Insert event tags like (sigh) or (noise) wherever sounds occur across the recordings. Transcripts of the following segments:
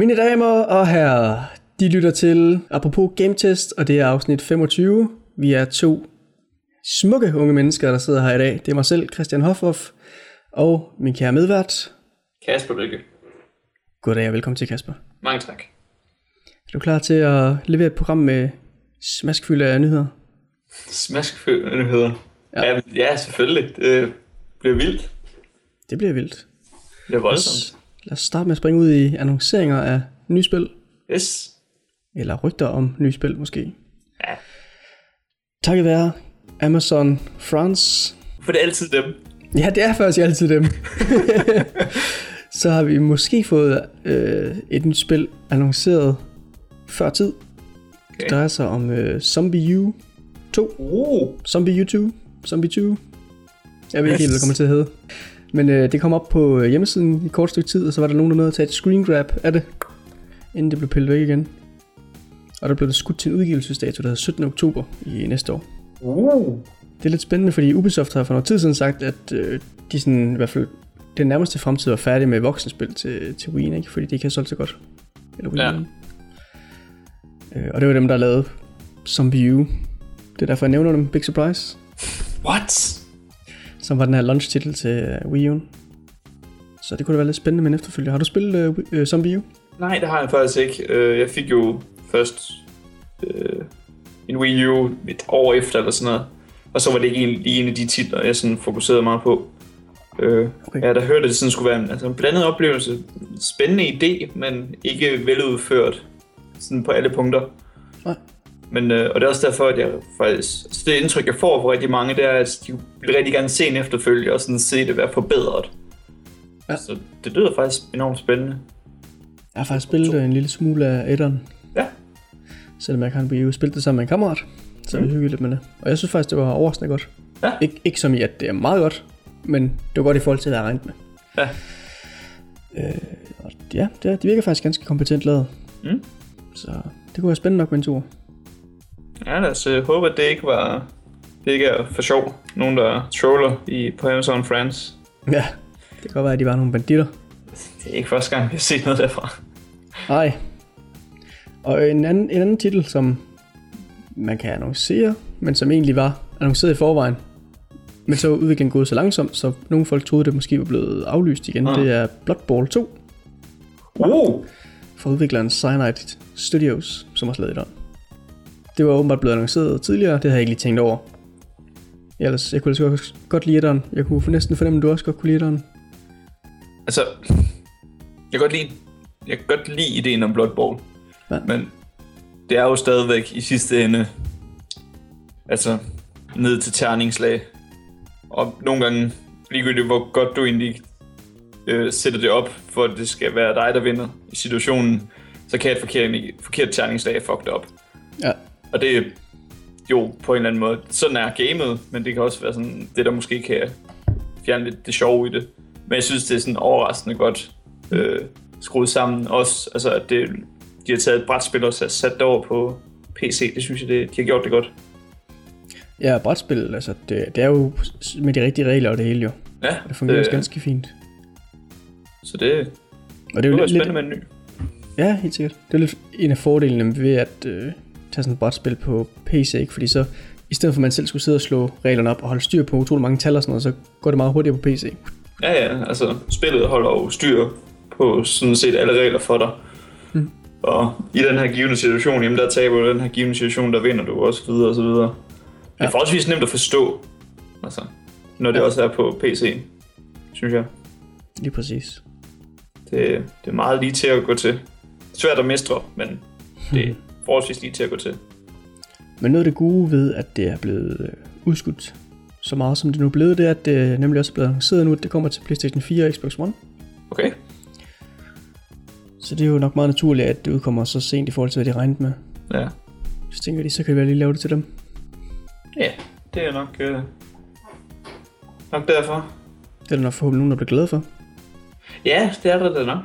Mine damer og herrer, de lytter til Apropos Game Test, og det er afsnit 25. Vi er to smukke unge mennesker, der sidder her i dag. Det er mig selv, Christian Hofhoff, og min kære medvært. Kasper Lykke. Goddag og velkommen til, Kasper. Mange tak. Er du klar til at levere et program med smaskfylde af nyheder? Smaskfødende nyheder. Ja. Ja. selvfølgelig. Det bliver vildt. Det bliver vildt. Det er voldsomt. Lad os starte med at springe ud i annonceringer af nye spil, Yes. eller rygter om nye spil måske. Ja. Takket være Amazon France For det er altid dem. Ja, det er faktisk altid dem. (laughs) så har vi måske fået øh, et nyt spil annonceret før tid. Okay. Det drejer sig om øh, Zombie U 2. Uh. Zombie U 2. Zombie 2. Jeg ved ikke helt, hvad det kommer til at hedde. Men øh, det kom op på øh, hjemmesiden i et kort stykke tid, og så var der nogen, der nåede at tage et screen grab af det, inden det blev pillet væk igen. Og der blev det skudt til en udgivelsesdato, der hedder 17. oktober i næste år. Uh. Det er lidt spændende, fordi Ubisoft har for noget tid siden sagt, at øh, de sådan, i hvert fald den nærmeste fremtid var færdige med voksenspil til, til Wii, ikke? fordi de ikke har solgt så godt. Eller Wii Ja. øh, og det var dem, der lavede Zombie U. Det er derfor, jeg nævner dem. Big surprise. What? Som var den her launch-titel til øh, Wii U. Så det kunne da være lidt spændende med en efterfølger. Har du spillet øh, øh, Zombie U? Nej, det har jeg faktisk ikke. Øh, Jeg fik jo først øh, en Wii U et år efter eller sådan noget. Og så var det ikke en, en af de titler, jeg sådan fokuserede meget på. Øh, Okay. Jeg der hørte, at det sådan skulle være en, altså en blandet oplevelse. Spændende idé, men ikke veludført sådan på alle punkter. Nej. Men, øh, og det er også derfor, at jeg faktisk... Altså det indtryk, jeg får fra rigtig mange, det er, at de vil rigtig gerne se en efterfølge og sådan se det være forbedret. Ja. Så det lyder faktisk enormt spændende. Jeg har faktisk spillet en lille smule af etteren. Ja. Selvom jeg kan blive spillet det sammen med en kammerat. Så mm. vi hyggede lidt med det. Og jeg synes faktisk, det var overraskende godt. Ja. Ik- ikke som i, at det er meget godt, men det var godt i forhold til, hvad jeg regnede med. Ja. Øh, og ja, det, det virker faktisk ganske kompetent lavet. Mm. Så det kunne være spændende nok med en tur. Ja, lad os øh, håbe, at det ikke var... Det ikke er for sjov. Nogen, der troller i, på Amazon France. Ja, det kan godt være, at de var nogle banditter. Det er ikke første gang, vi har set noget derfra. Nej. Og en anden, en anden titel, som man kan annoncere, men som egentlig var annonceret i forvejen, men så var udviklingen gået så langsomt, så nogle folk troede, det måske var blevet aflyst igen. Ah. Det er Blood Bowl 2 Uh! fra udvikleren Cyanide Studios, som har lavet det. Det var åbenbart blevet annonceret tidligere, det havde jeg ikke lige tænkt over. Ellers, jeg kunne altså godt, godt lide etteren. Jeg kunne næsten fornemme, at du også godt kunne lide etteren. Altså, jeg kan godt lide, jeg kan godt lide ideen om Blood Bowl. Ja. Men det er jo stadigvæk i sidste ende, altså ned til terningslag. Og nogle gange, ligegyldigt hvor godt du egentlig øh, sætter det op, for at det skal være dig, der vinder i situationen, så kan et forkert, forkert terningslag fuck det op. Ja, Og det er jo på en eller anden måde, sådan er gamet, men det kan også være sådan, det der måske kan fjerne lidt det sjove i det. Men jeg synes, det er sådan overraskende godt øh, skruet sammen. Også, altså, at det, de har taget et brætspil og sat det over på PC. Det synes jeg, det, de har gjort det godt. ja brætspil, altså det, det er jo med de rigtige regler og det hele jo. Ja, Det fungerer også øh, ganske fint. Så det, Og det er det jo lidt, lidt, spændende med en ny. Ja, helt sikkert. Det er lidt en af fordelene ved at øh, tage sådan et brætspil på PC, ikke? fordi så i stedet for at man selv skulle sidde og slå reglerne op og holde styr på utrolig mange tal og sådan noget, så går det meget hurtigere på PC. Ja, ja, altså spillet holder jo styr på sådan set alle regler for dig. Mm. Og i den her givende situation, jamen der taber du, den her givende situation, der vinder du og så videre og så videre. Det Ja. er forholdsvis nemt at forstå, altså, når det Ja. også er på PC, synes jeg. Lige præcis. Det, det er meget lige til at gå til. Svært at mestre, men det er forholdsvis lige til at gå til. Men noget af det gode ved, at det er blevet øh, udskudt så meget, som det nu er blevet, det er, at det nemlig også er blevet annonceret nu, at det kommer til PlayStation 4 og Xbox One. Okay? Så det er jo nok meget naturligt, at det udkommer så sent i forhold til, hvad de regnede med. Ja. Så tænker de, så kan vi lige lave det til dem. Ja, det er nok, øh, nok derfor. Det er der nok forhåbentlig nogen, der bliver glade for. Ja, det er der da nok.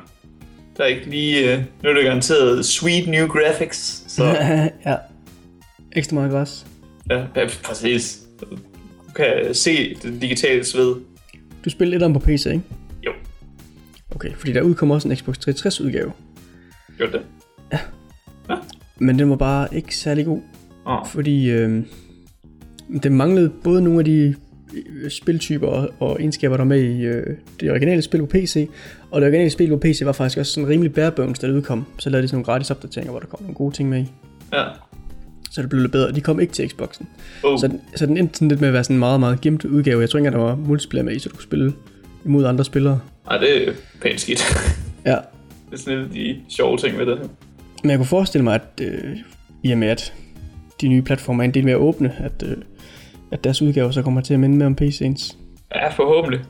Der er ikke lige... Øh, nu er det garanteret sweet new graphics, så (laughs) ja. Ekstra meget græs. ja, ja, præcis. Du kan se det digitale sved. Du spiller lidt om på PC, ikke? Jo. Okay, fordi der udkommer også en Xbox 360 udgave. Gjorde det? Men den var bare ikke særlig god, Åh, fordi øh, den manglede både nogle af de spiltyper og, og egenskaber, der er med i øh, det originale spil på PC, og det originale spil på PC var faktisk også sådan rimelig bare bones, da det udkom. Så lavede de sådan nogle gratis opdateringer, hvor der kom nogle gode ting med i. ja. Så det blev lidt bedre. De kom ikke til Xboxen. Oh, Så, den- så den endte sådan lidt med at være sådan en meget, meget gemt udgave. Jeg tror ikke, at der var multiplayer med i, så du kunne spille imod andre spillere. Ej, det er pænt skidt. Ja, det er sådan af de sjove ting ved det her. men jeg kunne forestille mig, at øh, i og med, at de nye platforme er en del mere åbne, at, øh, at deres udgaver så kommer til at minde mere om PC'ens. Ja, forhåbentlig.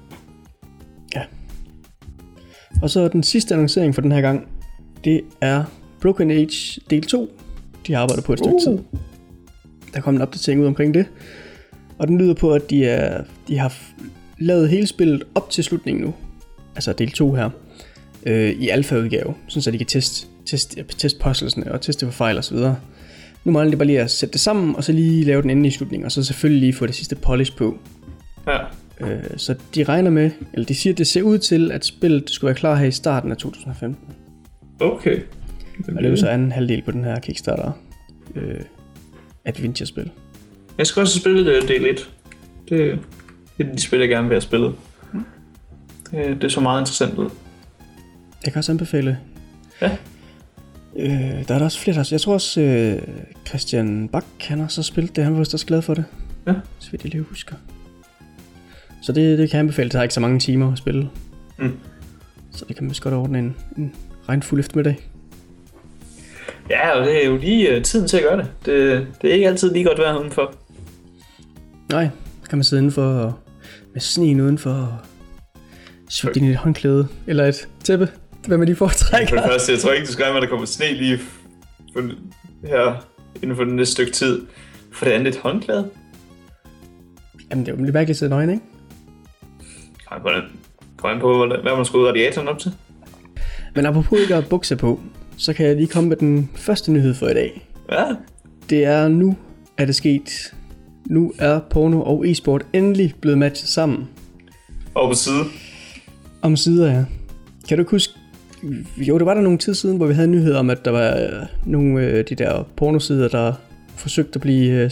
Og så den sidste annoncering for den her gang, det er Broken Age del 2. De har arbejdet på et stykke Uh. tid. Der kom en opdatering ud omkring det. Og den lyder på, at de, er, de har lavet hele spillet op til slutningen nu. Altså del 2 her. Øh, I alfa-udgave. Sådan så de kan teste, teste, teste puzzlesne og teste for fejl osv. Nu mangler de bare lige at sætte det sammen, og så lige lave den endelige slutning. Og så selvfølgelig lige få det sidste polish på. Ja. Øh, så de regner med, eller de siger, at det ser ud til, at spillet skulle være klar her i starten af 2015. Okay. Og det er jo så anden halvdel på den her Kickstarter øh, adventure-spil. Jeg skal også spille uh, del 1. Det, det er de spil, jeg gerne vil have spillet. Det, det så meget interessant ud. Jeg kan også anbefale. Ja. Øh, der er der også flere, der Jeg tror også, øh, Christian Bak, han har også spillet det. Han var vist også glad for det. Ja. Så vidt jeg lige husker. Så det, det kan jeg anbefale. Det har ikke så mange timer at spille. Mm. Så det kan man vist godt ordne en, en regnfuld eftermiddag. Ja, og det er jo lige uh, tiden til at gøre det. det. Det er ikke altid lige godt vejr udenfor. Nej, så kan man sidde indenfor og med sneen udenfor og ind i et håndklæde eller et tæppe. Hvad man lige foretrækker. For det første, jeg tror ikke, du skal med, at der kommer sne lige for, her inden for den næste stykke tid. For det andet et håndklæde. Jamen det er jo lidt mærkeligt at nøgen, ikke? Ej, hvordan? Kom an på, hvad man skal ud radiatoren op til. Men apropos ikke at have bukser på, så kan jeg lige komme med den første nyhed for i dag. Ja, Det er nu, er det sket. Nu er porno og e-sport endelig blevet matchet sammen. over på side. Om sider, ja. Kan du huske, jo, det var der nogle tid siden, hvor vi havde nyheder om, at der var øh, nogle af de der pornosider, der forsøgte at blive øh,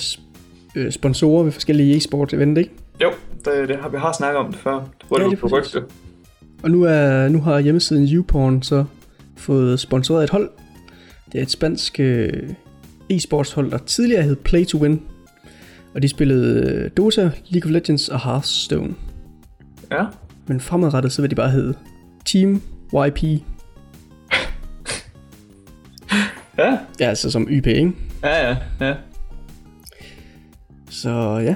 øh, sponsorer ved forskellige e-sport event, ikke? Jo, det, det har, vi har snakket om det før. Det var Ja, præcis. rygte. Og nu, er, nu har hjemmesiden YouPorn så fået sponsoreret et hold. Det er et spansk øh, e-sportshold, der tidligere hed Play to Win. Og de spillede øh, Dota, League of Legends og Hearthstone. Ja. Men fremadrettet så vil de bare hedde Team YP. Ja, Ja, altså som YP, ikke? ja, ja. ja. Så ja,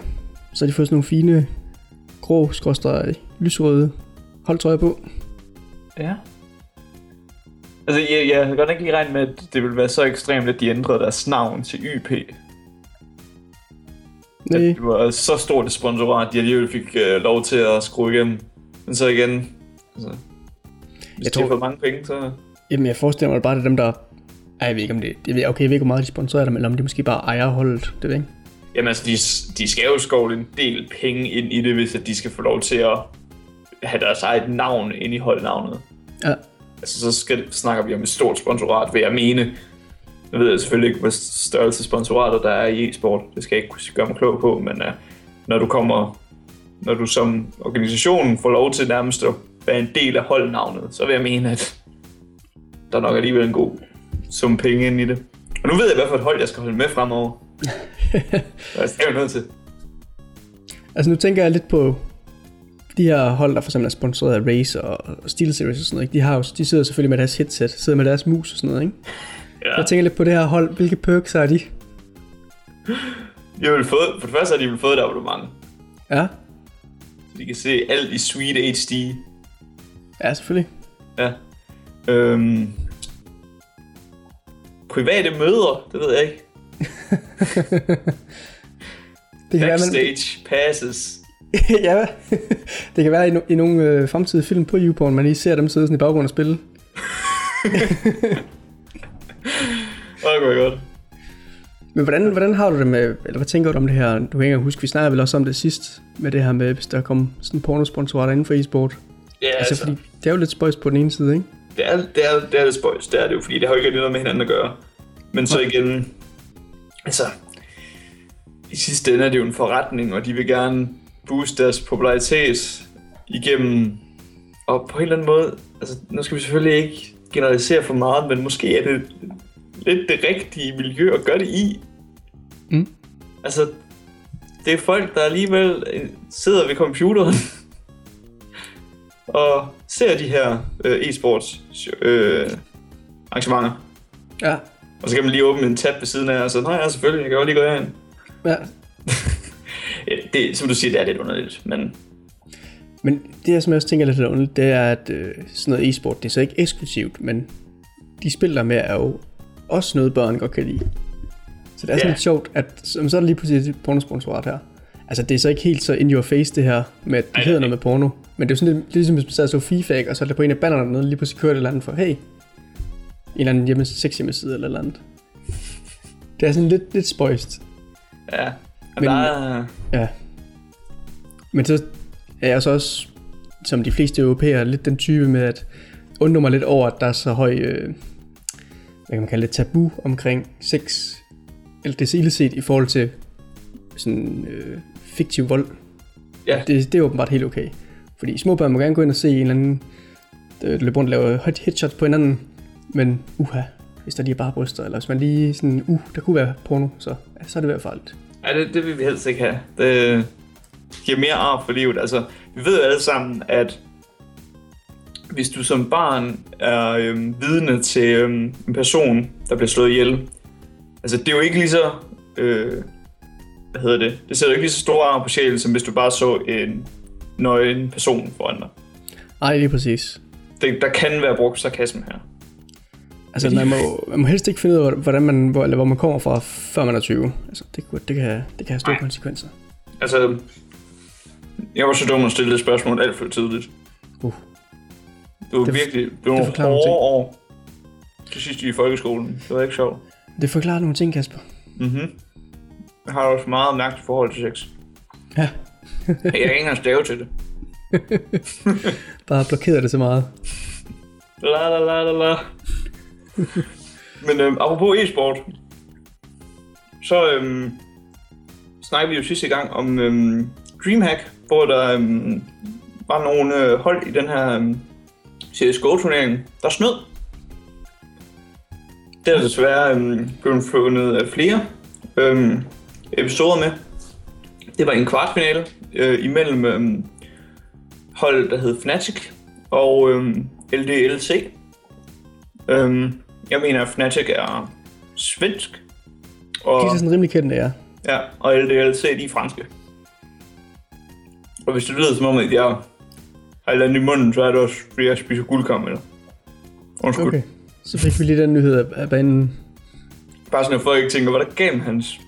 så har de fået sådan nogle fine grå, skråstrej, lysrøde holdtrøjer på. Ja. Altså, jeg, jeg havde godt ikke lige regnet med, at det ville være så ekstremt, at de ændrede deres navn til YP. Nej, At det var så stort et sponsorat, at de alligevel fik øh, lov til at skrue igennem. Men så igen, altså, hvis Jeg de har tror- fået mange penge, så... Jamen, jeg forestiller mig bare, at det er dem, der... Ej, jeg ved ikke, om det... Jeg ved, okay, jeg ved ikke, hvor meget de sponsorerer dem, eller om de måske bare ejer holdet. Det ved jeg ikke. Jamen altså, de, de skal jo skovle en del penge ind i det, hvis at de skal få lov til at have deres eget navn ind i holdnavnet. Ja, Altså, så skal, snakker vi om et stort sponsorat, vil jeg mene. Jeg ved selvfølgelig ikke, hvad størrelse sponsorater der er i e-sport. Det skal jeg ikke kunne gøre mig klog på, men uh, når du kommer, når du som organisation får lov til nærmest at være en del af holdnavnet, så vil jeg mene, at der er nok alligevel en god sum penge ind i det. Og nu ved jeg, hvad for et hold jeg skal holde med fremover. altså, (laughs) det er jo nødt til. altså nu tænker jeg lidt på de her hold, der for eksempel er sponsoreret af Race og SteelSeries og sådan noget. Ikke? De, har jo, de sidder selvfølgelig med deres headset, sidder med deres mus og sådan noget. Ikke? Ja. Jeg tænker lidt på det her hold. Hvilke perks har de? Jeg vil fået, for det første har de vel fået et abonnement, Ja, så de kan se alt i Sweet HD. ja selvfølgelig. Ja. Øhm, private møder, det ved jeg ikke. (laughs) Det kan være, man, Backstage passes. (laughs) ja, (laughs) det kan være i, no, i nogle øh, fremtidige film på YouPorn, man lige ser dem sidde sådan i baggrunden og spille. Åh, går godt. Men hvordan, hvordan har du det med, eller hvad tænker du om det her? Du kan ikke huske, vi snakkede vel også om det sidst, med det her med, hvis der kom sådan pornosponsorater inden for e-sport. Ja, Altså, altså, fordi det er jo lidt spøjs på den ene side, ikke? Det er, det er, det er lidt spøjs, det er det jo, fordi det har jo ikke noget med hinanden at gøre. Men så igen, altså, i sidste ende er det jo en forretning, og de vil gerne booste deres popularitet igennem, og på en eller anden måde, altså, nu skal vi selvfølgelig ikke generalisere for meget, men måske er det lidt det rigtige miljø at gøre det i. Mm. Altså, det er folk, der alligevel sidder ved computeren og ser de her øh, e-sports øh, arrangementer. Ja. Og så kan man lige åbne en tab ved siden af, og så, nej, ja, selvfølgelig, jeg kan jo lige gå herind. ja. Ja, (laughs) Det, som du siger, det er lidt underligt, men Men det, jeg som jeg også tænker lidt underligt, det er, at øh, sådan noget e-sport, det er så ikke eksklusivt, men de spil der med er jo også noget, børn godt kan lide. Så det er sådan Ja. lidt sjovt, at så så er der lige pludselig et pornosponsorat her. Altså, det er så ikke helt så in your face, det her, med at det Ej, hedder noget med porno. Men det er jo sådan lidt, ligesom hvis man sad og så FIFA, ikke? og så er der på en af bannerne noget, lige pludselig kører det et eller andet for, hey, en eller anden hjemme, sex hjemmeside eller eller andet. Det er sådan lidt, lidt spøjst. ja. Og Men- der er, Ja. Men så er jeg så også, som de fleste europæere, lidt den type med at undre mig lidt over, at der er så høj, øh, hvad kan man kalde det, tabu omkring sex, eller det set i forhold til sådan øh, fiktiv vold. Ja. Det, det er åbenbart helt okay. Fordi små børn må gerne gå ind og se en eller anden, der løber rundt og laver hot headshots på hinanden, men uha, hvis der lige er bare bryster, eller hvis man lige sådan, uh, der kunne være porno, så, ja, så er det i hvert fald farligt. ja, det, det vil vi helst ikke have. Det giver mere ar for livet. Altså, vi ved jo alle sammen, at hvis du som barn er øhm, vidne til øhm, en person, der bliver slået ihjel, altså det er jo ikke lige så, øh, hvad hedder det, det sætter jo ikke lige så store ar på sjælen, som hvis du bare så en nøgen person foran dig. Ej, lige præcis. Det, der kan være brugt sarkasme her. Altså, man må, man må helst ikke finde ud af, hvordan man, hvor, eller hvor man kommer fra, før man er 20. Altså, det, det, kan, det kan have store Nej. konsekvenser. Altså, jeg var så dum at stille det spørgsmål alt for tidligt. Uh. Det var Det- virkelig det var det nogle hårde år til sidst i folkeskolen. Det var ikke sjovt. Det forklarer nogle ting, Kasper. Mhm. Jeg har også meget mærkeligt forhold til sex. Ja. Jeg kan ikke engang stave til det. (laughs) Bare blokeret det så meget. La la la la la. Men øhm, apropos e-sport, så øhm, snakkede vi jo sidste gang om øhm, Dreamhack, hvor der øhm, var nogle øh, hold i den her øhm, CSGO-turnering, der snød. Det er desværre øhm, blevet fundet øh, flere øhm, episoder med. Det var en kvartfinale øh, imellem øhm, hold, der hed Fnatic og øhm, LDLC. Øhm, jeg mener, at Fnatic er svensk, og, De er sådan rimelig kendte, ja. ja, og LDLC de er franske. Og hvis det lyder som om, at jeg har et i munden, så er det også, fordi jeg spiser guldkaramel. Undskyld. Okay. Okay. Så fik vi lige den nyhed af, af banen. Bare sådan, at folk ikke tænker, hvad der gav hans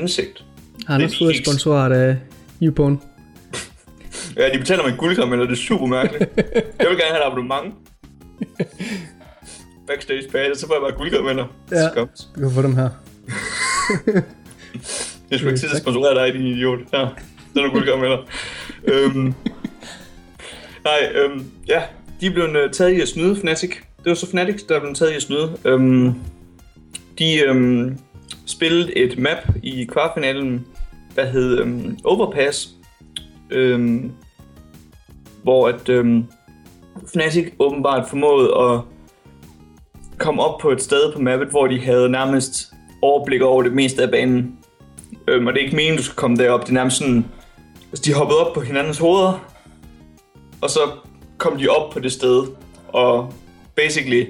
ansigt. Har han Det er også fået sponsorat af YouPorn? Ja, de betaler mig en guldkaramel, og det er super mærkeligt. jeg vil gerne have et abonnement. Backstage pass, så får jeg bare guldkarameller. Ja. Skønt. Du kan få dem her. (laughs) Jeg skulle ikke til at tak. sponsorere dig, din idiot. Ja, den er guldkarameller. øhm, nej, øhm, ja, de blevet øh, taget i at snyde, Fnatic. Det var så Fnatic, der er blevet taget i at snyde. Øhm, de øhm, spillede et map i kvartfinalen, der hed øhm, Overpass. Øhm, hvor at øhm, Fnatic åbenbart formåede at komme op på et sted på mappet, hvor de havde nærmest overblik over det meste af banen. Øhm, og det er ikke meningen, du skal komme derop. Det er nærmest sådan... Altså, de hoppede op på hinandens hoveder, og så kom de op på det sted, og basically,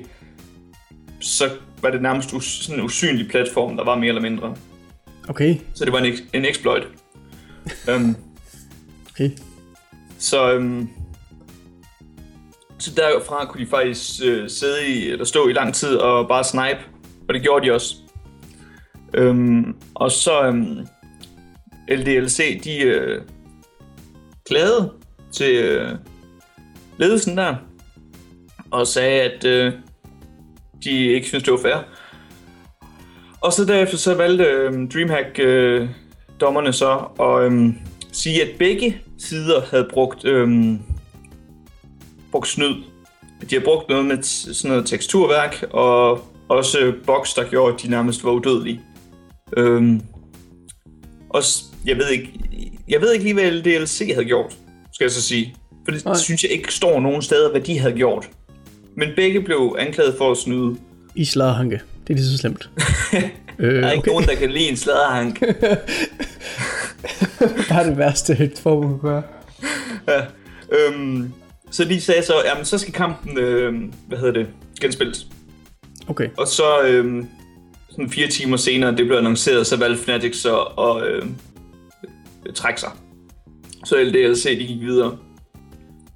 så var det nærmest us- sådan en usynlig platform, der var mere eller mindre. Okay, Så det var en, en exploit. øhm, okay. så, øhm, så derfra kunne de faktisk øh, sidde i, eller stå i lang tid og bare snipe, og det gjorde de også. Øhm, og så øhm, LDLC, de øh, klagede til øh, ledelsen der, og sagde, at øh, de ikke synes det var fair. Og så derefter så valgte øh, Dreamhack øh, dommerne så at øh, sige, at begge sider havde brugt, øh, brugt snyd. de har brugt noget med sådan noget teksturværk, og også box, der gjorde, at de nærmest var udødelige. Øhm, også, jeg ved ikke, jeg ved ikke lige, hvad DLC havde gjort, skal jeg så sige. For det Nej. synes jeg ikke står nogen steder, hvad de havde gjort. Men begge blev anklaget for at snyde. I sladderhanke. Det er lige så slemt. (laughs) øh, Der er ikke okay. nogen, der kan lide en sladderhank. (laughs) Der er det værste, et forbund kan gøre. ja. øhm, så de sagde så, jamen så skal kampen, øh, hvad hedder det, genspilles. Okay. Og så øh, sådan fire timer senere, det blev annonceret, så valgte Fnatic så at øh, trække sig. Så LDLC de gik videre.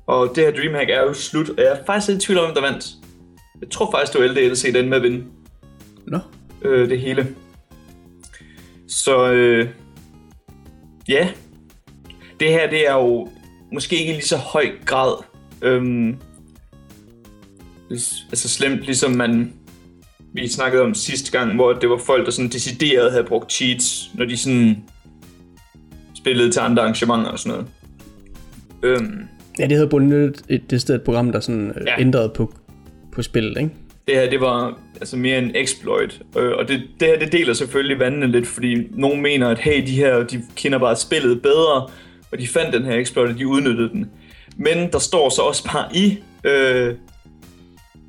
Og det her Dreamhack er jo slut, og jeg er faktisk lidt i tvivl om, der vandt. Jeg tror faktisk, det var LDLC, den med at vinde Nå. øh, det hele. Så øh, ja, det her det er jo måske ikke i lige så høj grad øhm, altså slemt, ligesom man vi snakkede om sidste gang, hvor det var folk, der sådan decideret havde brugt cheats, når de sådan spillede til andre arrangementer og sådan noget. Øhm, Ja, det havde bundet et, et, det sted et program, der sådan øh, Ja. ændrede på, på spillet, ikke? det her, det var altså mere en exploit. Øh, og det, det her, det deler selvfølgelig vandene lidt, fordi nogen mener, at hey, de her, de kender bare spillet bedre, og de fandt den her exploit, og de udnyttede den. Men der står så også bare i øh,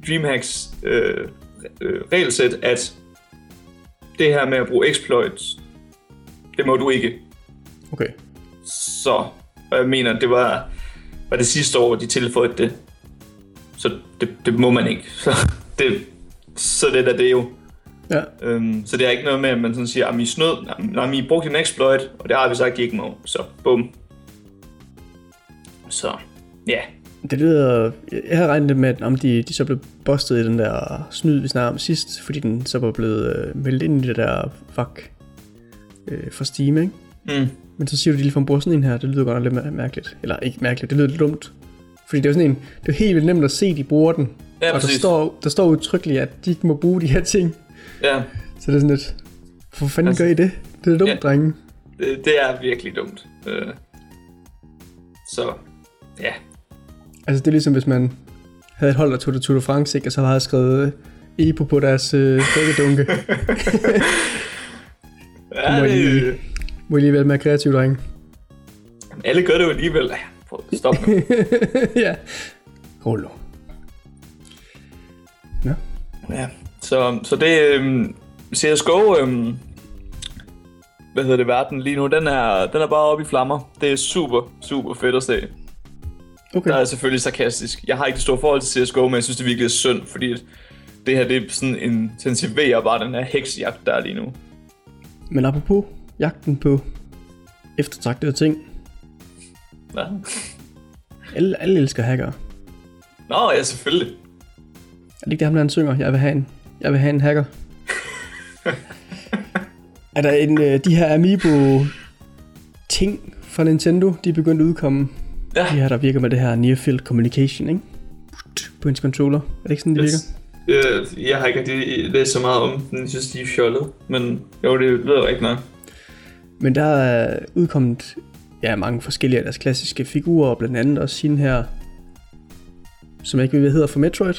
Dreamhacks øh, øh, regelsæt, at det her med at bruge exploits, det må du ikke. Okay. Så og jeg mener, det var, var det sidste år, de tilføjede det. Så det, det må man ikke. (laughs) Så det, så det er det jo. Ja. Øhm, så det er ikke noget med, at man sådan siger, at I snød, nej, I brugte en exploit, og det har vi sagt, I ikke må. Så bum. Så, ja. Det lyder... Jeg havde regnet med, at om de, de så blev bustet i den der snyd, vi snakkede om sidst, fordi den så var blevet øh, meldt ind i det der fuck øh, for Steam, ikke? Mm. Men så siger du, de ligefrem bruger sådan en her. Det lyder godt nok lidt mær- mærkeligt. Eller ikke mærkeligt, det lyder lidt dumt. Fordi det er jo sådan en... Det er helt vildt nemt at se, de bruger den. Ja, og der står, der står udtrykkeligt, at de ikke må bruge de her ting. Ja, Så det er sådan lidt... Hvorfor fanden Altså- gør I det? Det er dumt, Ja. drenge. det, det er virkelig dumt. Øh, så, ja. Altså det er ligesom, hvis man havde et hold, der tog det Tour de France, ikke? og så havde skrevet øh, Epo på deres øh, drikkedunke. (laughs) ja det, lige- Må I lige være mere kreative, drenge. alle gør det jo alligevel. Ja, prøv at stoppe (laughs) nu. ja. Rullo. Nå. Ja, så, så det øhm, CSGO, øhm, hvad hedder det, verden lige nu, den er, den er bare oppe i flammer. Det er super, super fedt at se. Okay. Der er selvfølgelig sarkastisk. Jeg har ikke det store forhold til CSGO, men jeg synes, det virkelig er synd, fordi at det her, det er sådan intensiverer bare den her heksjagt, der er lige nu. Men apropos jagten på eftertragtede ting. Hvad? Alle, alle elsker hacker. Nå, ja, selvfølgelig. Er det ikke det ham, der han synger? Jeg vil have en, jeg vil have en hacker. (laughs) er der en, øh, de her Amiibo ting fra Nintendo, de er begyndt at udkomme. Ja, De her, der virker med det her Near Field Communication, ikke? På ens controller. Er det ikke sådan, det virker? Øh, jeg har ikke rigtig læst så meget om den. Jeg synes, de er fjollet. Men jo, det lyder rigtig nok. Men der er udkommet ja, mange forskellige af deres klassiske figurer, blandt andet også sin her, som jeg ikke ved, hvad hedder for Metroid.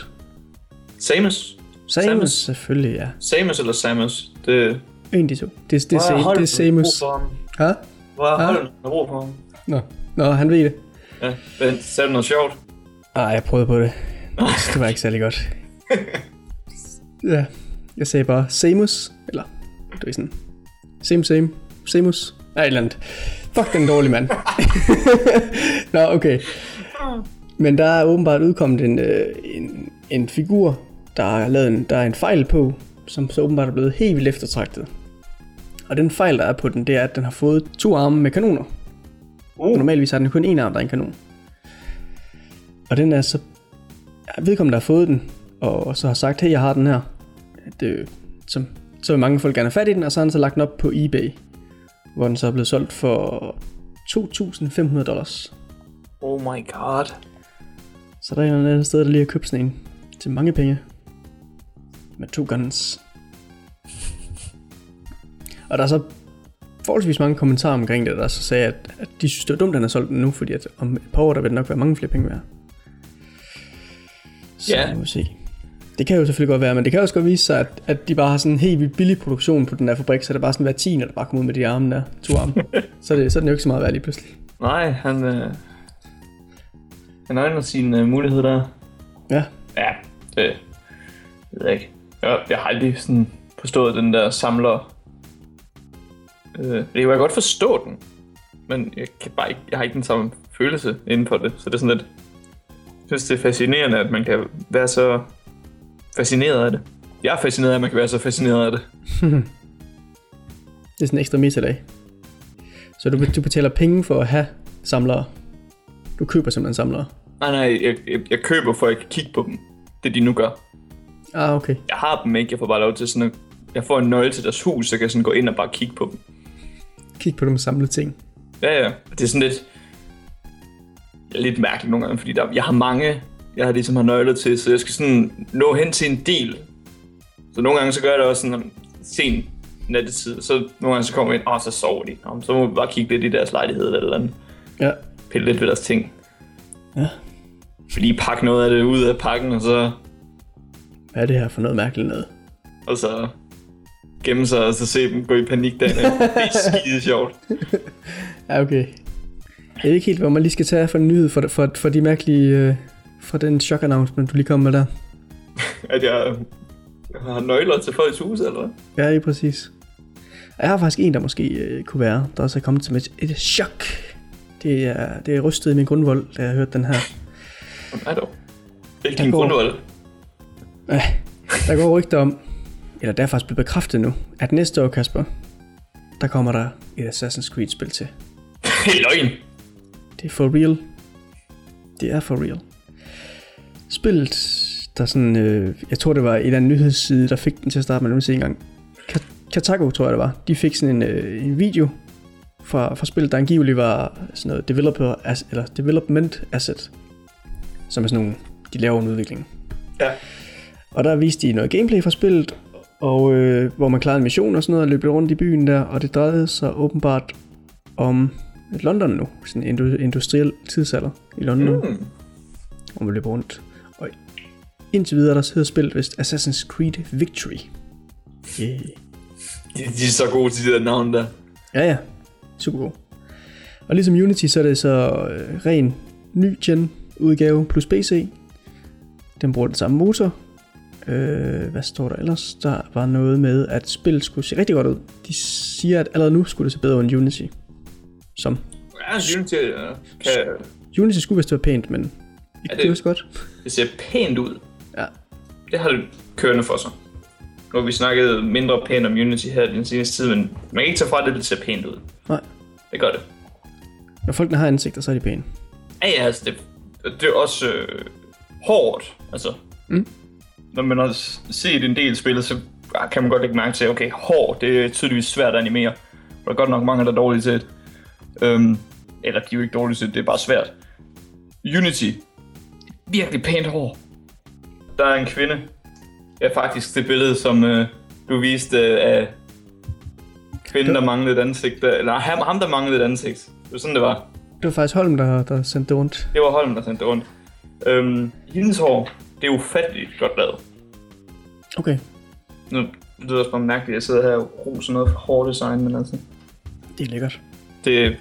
Samus. Samus, Samus. selvfølgelig, ja. Samus eller Samus? Det, En af de to. Det, det, det, er, det er Samus. Hvor er. Holm har brug for ham? Nå. Nå, han ved det. Ja, men sagde du noget sjovt? Ej, jeg prøvede på det. (laughs) Det var ikke særlig godt. Ja, jeg sagde bare Samus, eller du ved sådan, same same, Samus, nej et eller andet. Fuck den dårlige mand. (laughs) Nå, okay. Men der er åbenbart udkommet en, øh, en, en figur, der er lavet en, der er en fejl på, som så åbenbart er blevet helt vildt eftertragtet. Og den fejl, der er på den, det er, at den har fået to arme med kanoner. Uh. Normalvis har den kun en arm, der er en kanon. Og den er så... Ja, vedkommende, der har fået den, og så har sagt, hey, jeg har den her. Det, som, så vil mange folk gerne have fat i den, og så har han så lagt den op på eBay. Hvor den så er blevet solgt for 2.500 dollars. Oh my god. Så der er en eller andet sted, der lige har købt sådan en til mange penge. Med to guns. Og der er så forholdsvis mange kommentarer omkring det, der så sagde, at, at de synes, det var dumt, at han har solgt den nu, fordi at om et par år, der vil det nok være mange flere penge værd. Så Ja. ja. må vi se. Det kan jo selvfølgelig godt være, men det kan også godt vise sig, at, at de bare har sådan en helt vildt billig produktion på den der fabrik, så det er bare sådan hver tiende, der bare kommer ud med de arme der, to arme. (laughs) så, er det, så er den jo ikke så meget værd lige pludselig. Nej, han, øh, han øjner sine øh, muligheder der. Ja, Ja, det ved jeg ikke. Jeg, jeg har aldrig sådan forstået den der samler. Øh, jeg kan godt forstå den, men jeg, kan bare ikke, jeg har ikke den samme følelse inden for det. Så det er sådan lidt... Jeg synes, det er fascinerende, at man kan være så fascineret af det. Jeg er fascineret af, at man kan være så fascineret af det. (laughs) det er sådan en ekstra metalag. Så du, du betaler penge for at have samlere. Du køber simpelthen samlere. Nej, nej, jeg, jeg, jeg køber for, at jeg kan kigge på dem. Det de nu gør. Ah, okay. Jeg har dem ikke, jeg får bare lov til sådan at... Jeg får en nøgle til deres hus, så kan jeg sådan gå ind og bare kigge på dem. Kig på dem samlede ting. Ja, ja. Det er sådan lidt... Lidt mærkeligt nogle gange, fordi der, jeg har mange, jeg har ligesom har nøgler til, så jeg skal sådan nå hen til en del. Så nogle gange så gør jeg det også sådan sen nattetid, så nogle gange så kommer jeg ind, og så sover de. Nå, så må vi bare kigge lidt i deres lejlighed eller eller andet. Ja. Pille lidt ved deres ting. Ja. Fordi pakke noget af det ud af pakken, og så, Hvad er det her for noget mærkeligt noget? og så gemme sig, og så se dem gå i panik efter. Det er (laughs) skide sjovt. Ja, okay. Jeg ved ikke helt, hvor man lige skal tage for en nyhed for, for, for de mærkelige... Øh, for den shock announcement, du lige kom med der. (laughs) At jeg har nøgler til folks hus, eller hvad? Ja, lige præcis. Jeg har faktisk en, der måske øh, kunne være, der også er kommet som et, et chok. Det er, det er rystet i min grundvold, da jeg hørte den her. Nej dog. Det ikke Der din grundvold. Ja, der går rygter om, eller det er faktisk blevet bekræftet nu, at næste år, Kasper, der kommer der et Assassin's Creed-spil til. (laughs) Løgn. Det er for real. Det er for real. Spillet, der sådan, øh, jeg tror det var en eller anden nyhedsside, der fik den til at starte med, lad mig se engang. Ka- Katago, tror jeg det var. De fik sådan en, øh, en video fra, fra spillet, der angiveligt var sådan noget developer, as, eller development asset, som er sådan nogle, de laver en udvikling. Ja. Og der viste de noget gameplay fra spillet, og øh, hvor man klarede en mission og sådan noget, og løb rundt i byen der, og det drejede sig åbenbart om London nu, sådan en indu- industriel tidsalder i London, mm. Hvor man løber rundt. Indtil videre, der hedder spillet vist Assassin's Creed Victory. Yeah. De, de er så gode til de der navn der. Ja, ja. Super god. Og ligesom Unity, så er det så øh, ren ny gen udgave plus PC. Den bruger den samme motor. Øh, hvad står der ellers? Der var noget med, at spillet skulle se rigtig godt ud. De siger, at allerede nu skulle det se bedre ud end Unity. Som Ja, Unity kan, Unity skulle vist være pænt, men ikke Ja, det- det også godt. det ser pænt ud. Ja. Det har det kørende for sig. Nu har vi snakket mindre pænt om Unity her den seneste tid, men man kan ikke tage fra det, det ser pænt ud. Nej. Det gør det. Når folkene har ansigter, så er de pæne. Ja, ja, altså det, det er også øh, hårdt, altså. Mm. Når man har set en del spil, så kan man godt lægge mærke til, okay, hård, det er tydeligvis svært at animere. Og der er godt nok mange, der er dårlige til det. Øhm, eller de er jo ikke dårlige til det, det er bare svært. Unity. Virkelig pænt hår. Der er en kvinde. Ja, faktisk det billede, som øh, du viste øh, af kvinden, der manglede et ansigt. Der, eller ham, ham, der manglede et ansigt. Det var sådan, det var. Det var faktisk Holm, der, der sendte det rundt. Det var Holm, der sendte det rundt. Øhm, hendes hår, det er ufatteligt godt lavet. Okay, Nu det lyder også bare mærkeligt, at jeg sidder her og roser noget for hårdesign, men altså, det er lækkert. det er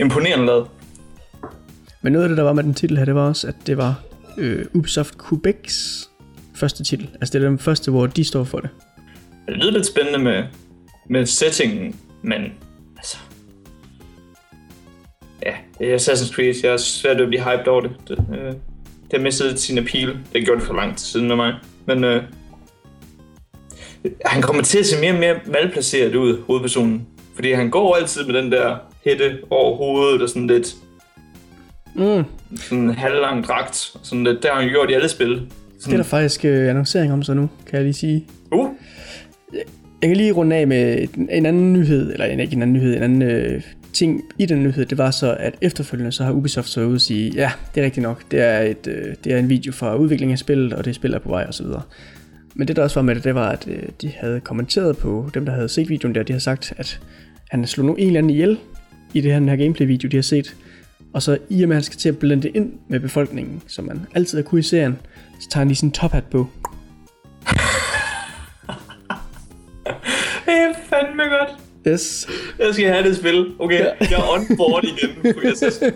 imponerende lavet. Men noget af det, der var med den titel her, det var også, at det var øh, Ubisoft Quebecs første titel. Altså det er den første, hvor de står for det. Det lyder lidt spændende med, med settingen, men altså... Ja, det er Assassin's Creed. Jeg er svært at blive hyped over det. Det, øh, det har mistet sin appeal. Det gjorde det for lang tid siden med mig. Men øh, han kommer til at se mere og mere malplaceret ud, hovedpersonen. Fordi han går altid med den der hætte over hovedet og sådan lidt Mm, sådan en halvlang dragt. Sådan lidt, der har han gjort i alle spil. det er Sådan, der faktisk øh, annoncering om så nu, kan jeg lige sige. uh, Jeg kan lige runde af med en anden nyhed, eller ikke en anden nyhed, en anden øh, ting i den nyhed, det var så, at efterfølgende så har Ubisoft så ude at sige, ja, det er rigtigt nok, det er, et, øh, det er en video fra udviklingen af spillet, og det spil er på vej osv. Men det der også var med det, det var, at øh, de havde kommenteret på dem, der havde set videoen der, de havde sagt, at han slog nu en eller anden ihjel i det her, den her gameplay-video, de har set, Og så i og med, at han skal til at blende ind med befolkningen, som man altid har kunnet i serien, så tager han lige sin tophat på. Det er fandme godt. Yes. Jeg skal have det spil. Okay, Ja. jeg er on board igen på Creed. (laughs)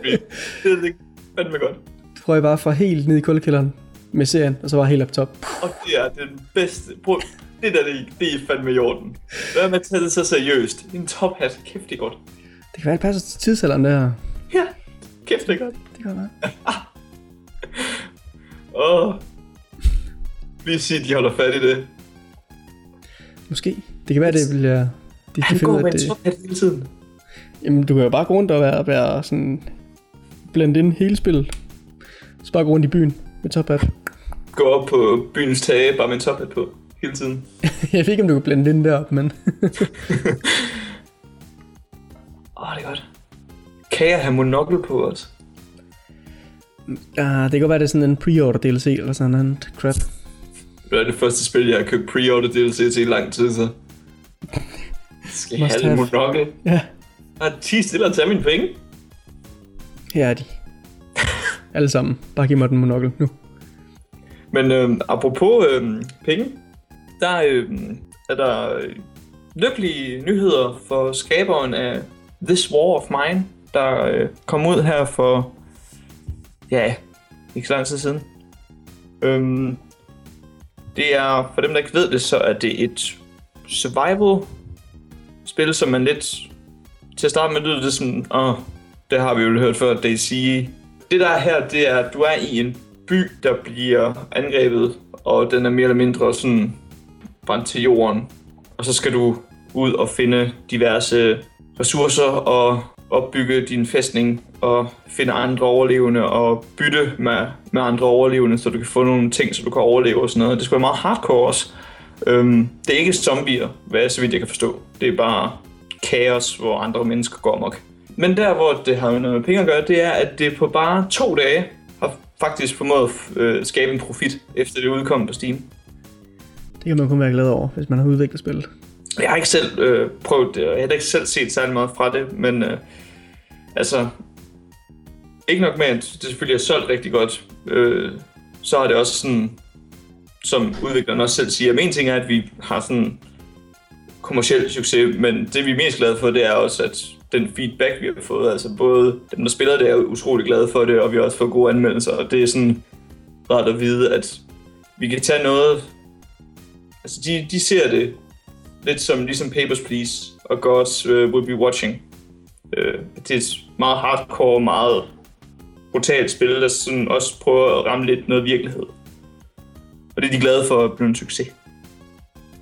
Det er fandme godt. Tror jeg bare fra helt ned i kuldekælderen med serien, og så var helt op top. Og det er den bedste. Prøv, det der, det, er- det er fandme i orden. Hvad med at tage det så seriøst? En top hat. Kæft, det godt. Det kan være, det passer til tidsalderen der. Ja, kæft, det er godt. Det kan (laughs) være. Åh. Lige sige, de holder fat i det. Måske. Det kan være, det vil jeg... De Han kan går med en det. top hat hele tiden. Jamen, du kan jo bare gå rundt og være, være sådan... Blende ind hele spillet. Så bare gå rundt i byen med tophat. Gå op på byens tage, bare med en top hat på. Hele tiden. (laughs) jeg ved ikke, om du kan blende ind derop, men... (laughs) Kan jeg have monokkel på os? ja, det kan godt være, det er sådan en pre-order DLC eller sådan noget crap. Det er det første spil, jeg har købt pre-order DLC til i lang tid, så. Skal jeg have have. monokkel? Ja, Har 10 stille at tage mine penge? her er de. (laughs) Alle sammen. Bare giv mig den monokkel nu. Men øhm, apropos øhm, penge, der øhm, er der øh, lykkelige nyheder for skaberen af This War of Mine, der øh, kom ud her for, ja, ikke så lang tid siden. Øhm, det er, for dem der ikke ved det, så er det et survival spil, som man lidt til at starte med lyder det sådan, åh, det har vi jo hørt før, DayZ. Det der er her, det er, at du er i en by, der bliver angrebet, og den er mere eller mindre sådan brændt til jorden. Og så skal du ud og finde diverse ressourcer og opbygge din fæstning og finde andre overlevende og bytte med, med andre overlevende, så du kan få nogle ting, så du kan overleve og sådan noget. Det skal være meget hardcore også. Øhm, det er ikke zombier, hvad så vidt jeg kan forstå. Det er bare kaos, hvor andre mennesker går amok. Men der, hvor det har noget med penge at gøre, det er, at det på bare to dage har faktisk formået at øh, skabe en profit, efter det udkom på Steam. Det kan man kun være glad over, hvis man har udviklet spillet. Jeg har ikke selv øh, prøvet det, og jeg har ikke selv set særlig meget fra det, men øh, altså, ikke nok med, at det selvfølgelig er solgt rigtig godt, øh, så har det også sådan, som udvikleren også selv siger, men en ting er, at vi har sådan kommersiel succes, men det vi er mest glade for, det er også, at den feedback, vi har fået, altså både dem, der spiller det, er utrolig glade for det, og vi har også fået gode anmeldelser, og det er sådan rart at vide, at vi kan tage noget, altså de, de ser det lidt som ligesom Papers, Please og Gods uh, Will Be Watching. Uh, det er et meget hardcore, meget brutalt spil, der sådan også prøver at ramme lidt noget virkelighed. Og det er de glade for at blive en succes.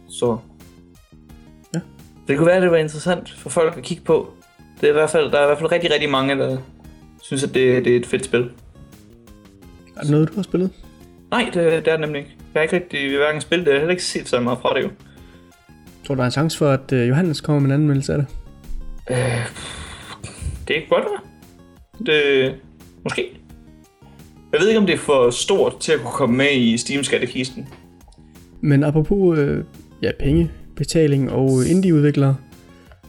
Så. Ja. Det kunne være, at det var interessant for folk at kigge på. Det er i hvert fald, der er i hvert fald rigtig, rigtig mange, der synes, at det, det er et fedt spil. Er det noget, du har spillet? Nej, det, det er det nemlig ikke. Jeg har ikke rigtig hverken spillet det, jeg har heller ikke set så meget fra det jo. Tror du, der er en chance for, at øh, Johannes kommer med en anmeldelse af det? Det er godt, hva'? Det... Måske. Jeg ved ikke, om det er for stort til at kunne komme med i Steam-skattekisten. Men apropos øh, ja, penge, betaling og indie-udviklere,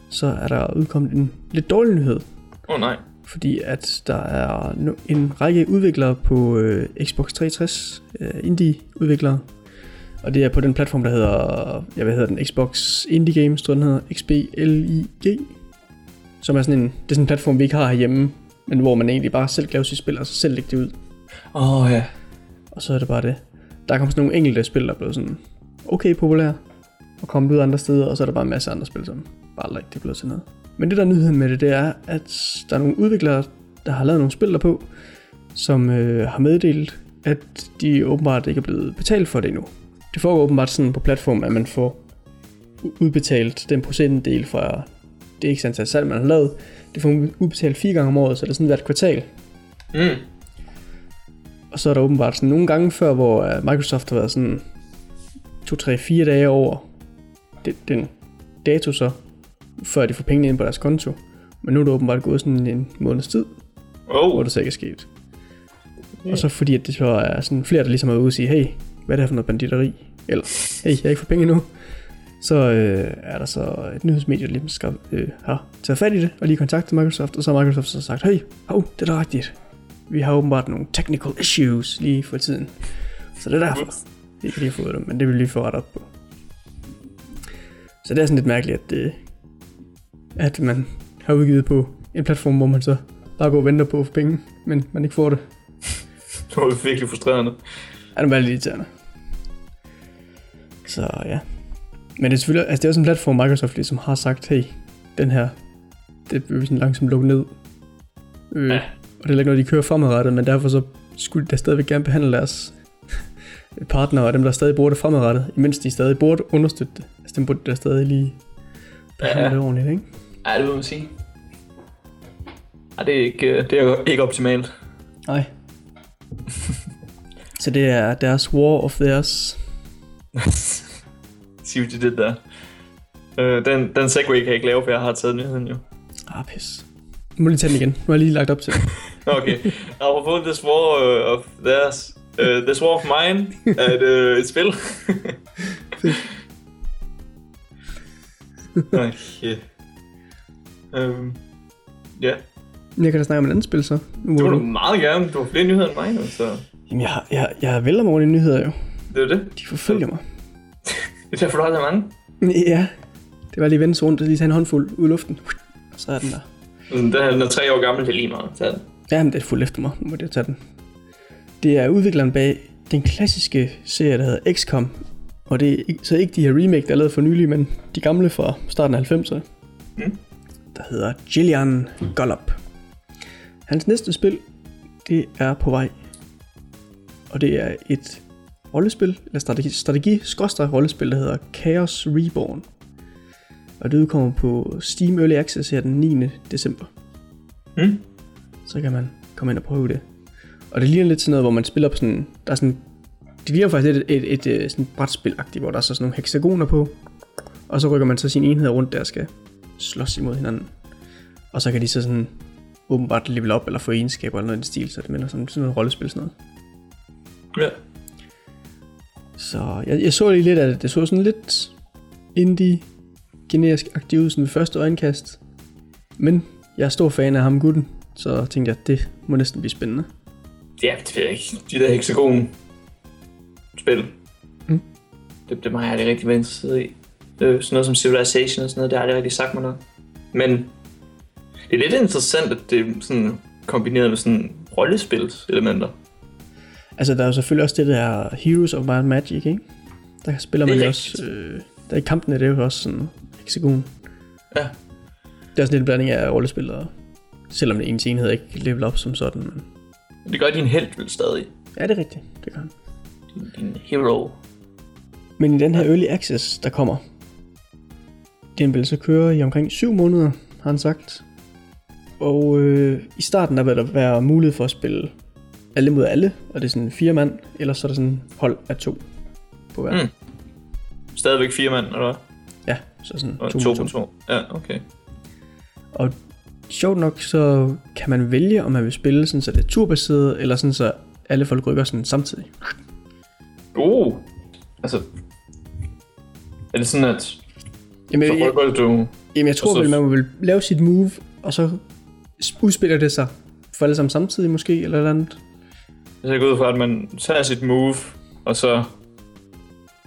så er der udkommet en lidt dårlig nyhed. Åh oh, nej. Fordi at der er en række udviklere på øh, Xbox 360, øh, indie-udviklere. Og det er på den platform, der hedder, jeg hvad hedder den, Xbox Indie Games, tror den hedder, XBLIG. Som er sådan en, det er sådan en platform, vi ikke har herhjemme, men hvor man egentlig bare selv kan lave sit spil, og så selv lægge det ud. Åh oh, ja. Og så er det bare det. Der er kommet sådan nogle enkelte spil, der er blevet sådan okay populære, og kommet ud andre steder, og så er der bare en masse andre spil, som bare aldrig rigtig er blevet til noget. Men det der er nyheden med det, det er, at der er nogle udviklere, der har lavet nogle spil derpå, som øh, har meddelt, at de åbenbart ikke er blevet betalt for det endnu. Det foregår åbenbart sådan på platformen, at man får udbetalt den procentdel fra det ikke antal salg, man har lavet. Det får man udbetalt fire gange om året, så det er sådan hvert kvartal. Mm. Og så er der åbenbart sådan nogle gange før, hvor øh, Microsoft har været sådan 2-3-4 dage over den, den dato så, før de får pengene ind på deres konto. Men nu er det åbenbart gået sådan en måneds tid, Oh. hvor det så ikke er sket. Og så fordi at det så er sådan flere, der ligesom er ude og sige, hey, hvad er det her for noget banditteri? Eller, hey, jeg har ikke fået penge endnu. Så øh, er der så et nyhedsmedie, der lige skal, øh, har taget fat i det, og lige kontaktet Microsoft, og så har Microsoft så sagt, hey, hov, det er da rigtigt. Vi har åbenbart nogle technical issues lige for tiden. Så det er derfor, vi ikke lige har fået dem, men det vil vi lige få ret op på. Så det er sådan lidt mærkeligt, at, øh, at man har udgivet på en platform, hvor man så bare går og venter på at få penge, men man ikke får det. Det var virkelig frustrerende. Ja, det er lidt irriterende. Så ja. Men det er selvfølgelig, altså det er også en platform, Microsoft ligesom har sagt, hey, den her, det vil vi sådan langsomt lukke ned. Øh, Ja. Og det er ikke noget, de kører fremadrettet, men derfor så skulle de da stadigvæk gerne behandle deres (laughs) partnere og dem, der stadig bruger det fremadrettet, imens de stadig burde understøtte det. Altså dem burde der stadig lige behandle Ja. det ordentligt, ikke? Ja, det vil man sige. Ej, det er ikke, øh, det er ikke optimalt. Nej. (laughs) så det er deres war of theirs. (laughs) Sig til det der. Øh, den, den segway kan jeg ikke lave, for jeg har taget nyheden jo. Ah, pis. Nu må jeg lige tage den igen. Nu har jeg lige lagt op til. (laughs) Okay. Apropos this war uh, of theirs. Uh, this war of mine er et, uh, et spil. (laughs) okay. Um, ja, Jeg kan da snakke om et andet spil så. Nu, det må du du... meget gerne. Du har flere nyheder end mig nu, så Jamen, jeg, jeg, jeg vælger mig over de nyheder jo. Det er det. De forfølger mig. Det er derfor, du har så mange. Ja. Det var lige vende rundt og lige tage en håndfuld ud i luften. Og så er den der. Den her, den er tre år gammel, det er lige meget. Er den. Ja, men det er fuldt efter mig. Nu må jeg tage den. Det er udvikleren bag den klassiske serie, der hedder XCOM. Og det er så ikke de her remake, der er lavet for nylig, men de gamle fra starten af 90'erne. Mm. Der hedder Gillian Gollop. Hans næste spil, det er på vej. Og det er et rollespil, eller strategi, strategi rollespil, der hedder Chaos Reborn. Og det udkommer på Steam Early Access her den 9. december Mm? så kan man komme ind og prøve det. Og det ligner lidt sådan noget, hvor man spiller på sådan, der er sådan, det ligner faktisk lidt et, et, et, et sådan brætspil hvor der er så sådan nogle hexagoner på, og så rykker man så sine enheder rundt, der skal slås imod hinanden. Og så kan de så sådan åbenbart level op, eller få egenskaber eller noget i den stil, så det minder sådan, sådan noget rollespil sådan noget. Ja. Så jeg, jeg så lige lidt af det. Det så sådan lidt indie generisk aktivt ud sådan ved første øjenkast. Men jeg er stor fan af ham gutten, så tænkte jeg, at det må næsten blive spændende. Ja, det ved jeg ikke. De der hexagon spil. Mm. Det, det må jeg aldrig rigtig være interesseret i. Øh, sådan noget som Civilization og sådan noget, det har aldrig rigtig sagt mig noget. Men det er lidt interessant, at det er sådan kombineret med sådan rollespilselementer. Altså, der er jo selvfølgelig også det der Heroes of and Magic, ikke? Der spiller Det man jo også... Øh, der i kampene, det er jo også sådan hexagon. Ja. Det er sådan lidt en blanding af rollespil og... Selvom det ens enhed ikke level op som sådan. Men... Det gør din held vel stadig. Ja, det er rigtigt. Det gør han. Din, din hero. Men i den her Early Access, der kommer, den vil så køre i omkring 7 måneder, har han sagt. Og øh, i starten der vil der være mulighed for at spille alle mod alle, og det er sådan fire mand, eller så er der sådan hold af to på hver. Mm. Stadigvæk fire mand, eller hvad? Ja, så sådan Og to, to to. to. Ja, okay. Og sjovt nok, så kan man vælge, om man vil spille sådan, så det er turbaseret, eller sådan, så alle folk rykker sådan samtidig. Uh. Altså. Er det sådan, at Jamen, så jeg, rykker du... jamen, jeg tror så- vel, man vil lave sit move, og så udspiller det sig for alle sammen samtidig måske, eller et Jeg går ud fra, at man tager sit move, og så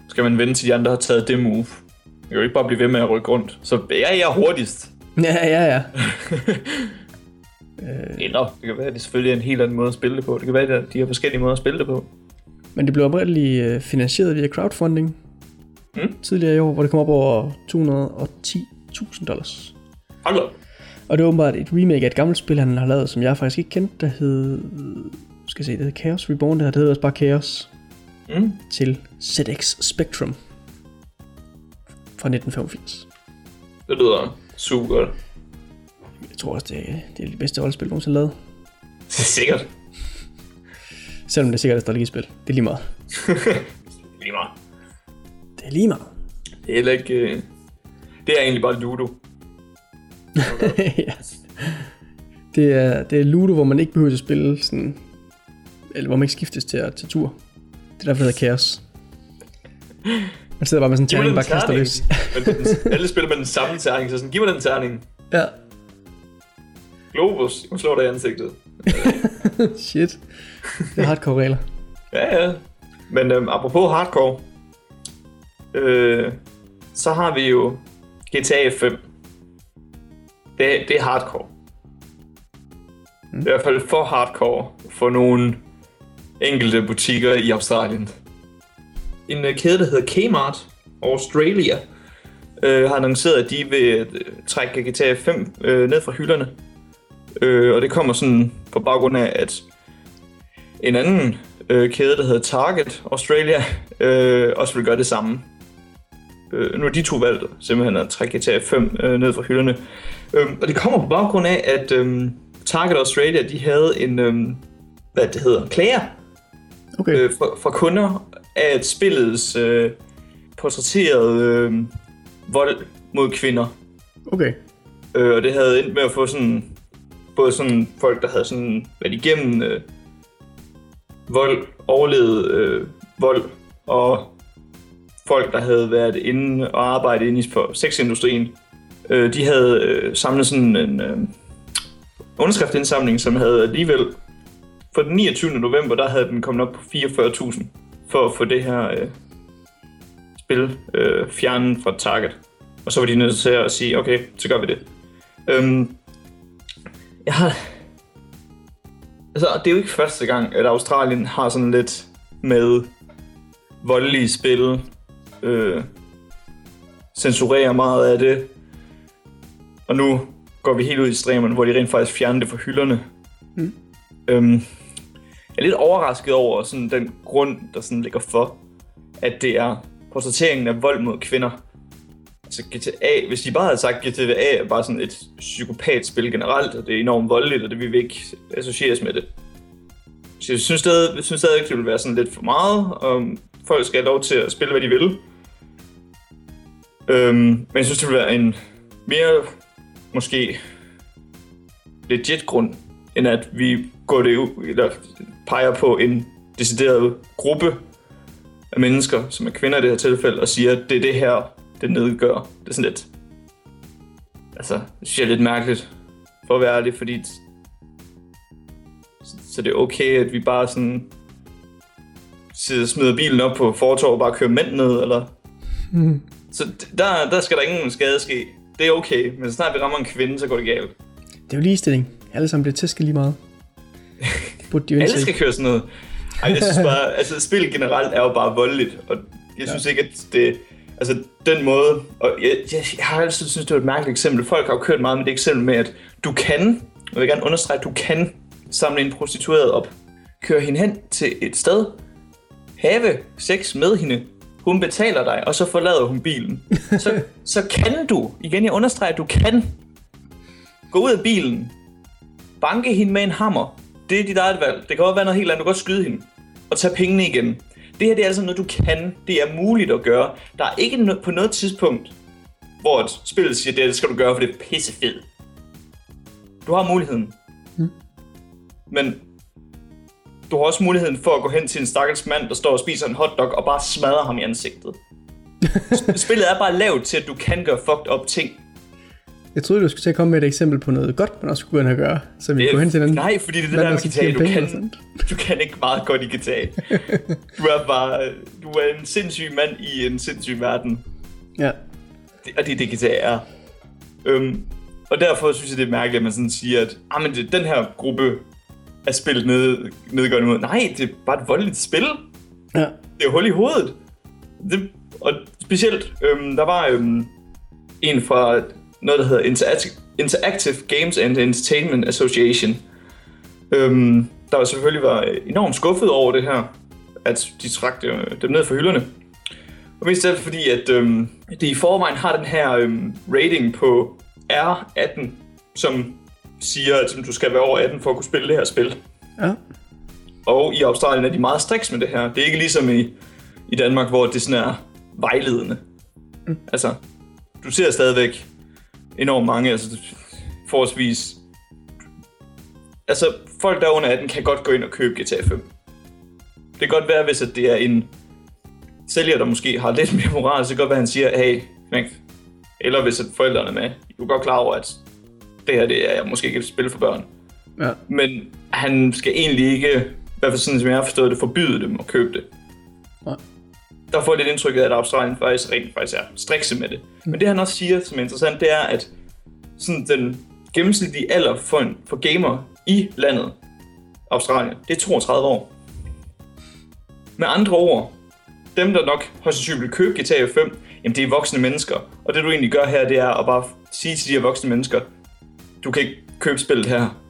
skal man vente til de andre har taget det move. Jeg kan jo ikke bare blive ved med at rykke rundt. Så er jeg hurtigst. Ja, ja, ja. (laughs) Eller det kan være, at det selvfølgelig er en helt anden måde at spille det på. Det kan være, at de har forskellige måder at spille det på. Men det blev oprindeligt øh, finansieret via crowdfunding Mm. tidligere i år, hvor det kom op over 210.000 dollars. Hold op. Og det er åbenbart et remake af et gammelt spil, han har lavet, som jeg faktisk ikke kendte, der hed... Skal se, det hed Chaos Reborn, det her, det hedder også bare Chaos, Mm. til ZX Spectrum fra 1985. Det lyder super godt. Jeg tror også, det er, det er det bedste rollespil, nogensinde lavet. Det er sikkert. Selvom det er sikkert et strategispil. Det er lige meget. (laughs) Lige meget. Det er lige meget. Det er heller ikke... øh, Det er egentlig bare Ludo. (laughs) ja. Det er, det er Ludo, hvor man ikke behøver at spille sådan... Eller hvor man ikke skiftes til tage tur. Det er derfor, det hedder Chaos. Man sidder bare med sådan en terning, bare kaster løs. Men den- alle spiller med den samme terning, så sådan, giv mig den terning. Ja. Globus, jeg slår dig i ansigtet. (laughs) Shit. Det er hardcore regler. Ja, ja. Men øhm, apropos hardcore, øh, så har vi jo GTA 5. Det, det er hardcore. Mm. I hvert fald for hardcore for nogle enkelte butikker i Australien. En øh, kæde, der hedder Kmart Australia, øh, har annonceret, at de vil øh, trække GTA 5 øh, ned fra hylderne. Øh, og det kommer sådan på baggrund af, at en anden øh, kæde, der hedder Target Australia, (laughs) øh, også vil gøre det samme. Øh, nu har de to valgt simpelthen at trække GTA 5 øh, ned fra hylderne. Øh, og det kommer på baggrund af, at øh, Target Australia, de havde en, øh, hvad det hedder, klager Okay. øh, fra, fra kunder at spillets øh, portrætterede øh, vold mod kvinder. Okay. Øh, og det havde endt med at få sådan, både sådan folk, der havde sådan været igennem øh, vold, overlevet øh, vold, og folk, der havde været inde og arbejdet inde i for sexindustrien, øh, de havde øh, samlet sådan en øh, underskriftindsamling, som havde alligevel, for den 29. november, der havde den kommet op på 44.000 for at få det her øh, spil øh, fjernet fra Target. Og så var de nødt til at sige, okay, så gør vi det. Øhm, jeg har... Altså, det er jo ikke første gang, at Australien har sådan lidt med voldelige spil, øh, censurerer meget af det, og nu går vi helt ud i ekstremerne, hvor de rent faktisk fjerner det fra hylderne. Mm. Øhm, er lidt overrasket over sådan den grund, der sådan ligger for, at det er portrætteringen af vold mod kvinder. Altså GTA, hvis de bare havde sagt, at GTA er bare sådan et psykopatspil generelt, og det er enormt voldeligt, og det vil vi ikke associeres med det. Så jeg synes stadig, jeg synes stadig det ville være sådan lidt for meget, og folk skal have lov til at spille, hvad de vil. Øhm, men jeg synes, det ville være en mere, måske, legit grund, end at vi går det ud, eller peger på en decideret gruppe af mennesker, som er kvinder i det her tilfælde, og siger, at det er det her, det nedgør. Det er sådan lidt... Altså, det synes jeg er lidt mærkeligt, for at være ærlig, fordi... Så, det er okay, at vi bare sådan... sidder- Smider bilen op på fortorvet og bare kører mænd ned, eller... Mm. Så der, der skal der ingen skade ske. Det er okay, men så snart vi rammer en kvinde, så går det galt. Det er jo ligestilling. Alle sammen bliver tæsket lige meget. (laughs) Burde de jo Alle skal køre sådan noget. Ej, jeg synes bare, (laughs) altså spil generelt er jo bare voldeligt, og jeg synes ja. ikke, at det, altså den måde, og jeg, jeg, jeg har altid synes det var et mærkeligt eksempel. Folk har jo kørt meget med det eksempel med, at du kan, og jeg vil gerne understrege, at du kan samle en prostitueret op, køre hende hen til et sted, have sex med hende, hun betaler dig, og så forlader hun bilen. Så, så kan du, igen jeg understreger, at du kan gå ud af bilen, banke hende med en hammer. Det er dit eget valg. Det kan godt være noget helt andet. Du kan godt skyde hende. Og tage pengene igen. Det her det er altså noget, du kan. Det er muligt at gøre. Der er ikke no- på noget tidspunkt, hvor et spil siger, det, det skal du gøre, for det er pissefedt. Du har muligheden. Mm. Men du har også muligheden for at gå hen til en stakkels mand, der står og spiser en hotdog, og bare smadre ham i ansigtet. (laughs) Spillet er bare lavet til, at du kan gøre fucked up ting. Jeg troede, du skulle til at komme med et eksempel på noget godt, man også skulle gå ind og gøre. Så vi går hen til den Nej, fordi det er det der med tjener du kan, du kan ikke meget godt i GTA. (laughs) Du er bare, du er en sindssyg mand i en sindssyg verden. Ja. Det, og det er det, GTA er. Øhm, og derfor synes jeg, det er mærkeligt, at man sådan siger, at ah, men det, den her gruppe er spillet ned, nedgørende mod. Nej, det er bare et voldeligt spil. Ja. Det er hul i hovedet. Det, og specielt, øhm, der var øhm, en fra noget, der hedder Interactive, Interactive Games and Entertainment Association, øhm, der var selvfølgelig var enormt skuffet over det her, at de trak dem ned fra hylderne. Og mest derfor fordi, at øhm, det i forvejen har den her øhm, rating på R18, som siger, at du skal være over 18 for at kunne spille det her spil. Ja. Og i Australien er de meget striks med det her. Det er ikke ligesom i, i Danmark, hvor det sådan er vejledende. Mm. Altså, du ser stadigvæk enormt mange, altså forholdsvis... Altså, folk der er under 18 kan godt gå ind og købe GTA 5. Det kan godt være, hvis at det er en sælger, der måske har lidt (laughs) mere moral, så kan det godt være, at han siger, hey, knægt. Eller hvis at forældrene er med. Du er godt klar over, at det her det er måske ikke et spil for børn. Ja. Men han skal egentlig ikke, i hvert fald sådan som jeg har forstået det, forbyde dem at købe det. Nej. Der får jeg lidt indtryk af, at Australien faktisk rent faktisk er strikse med det. Men det han også siger, som er interessant, det er, at sådan den gennemsnitlige alder for, en, for gamer i landet, Australien, det er 32 år. Med andre ord, dem der nok højst sandsynligt vil købe GTA 5, jamen det er voksne mennesker. Og det du egentlig gør her, det er at bare sige til de her voksne mennesker, du kan ikke købe spillet her.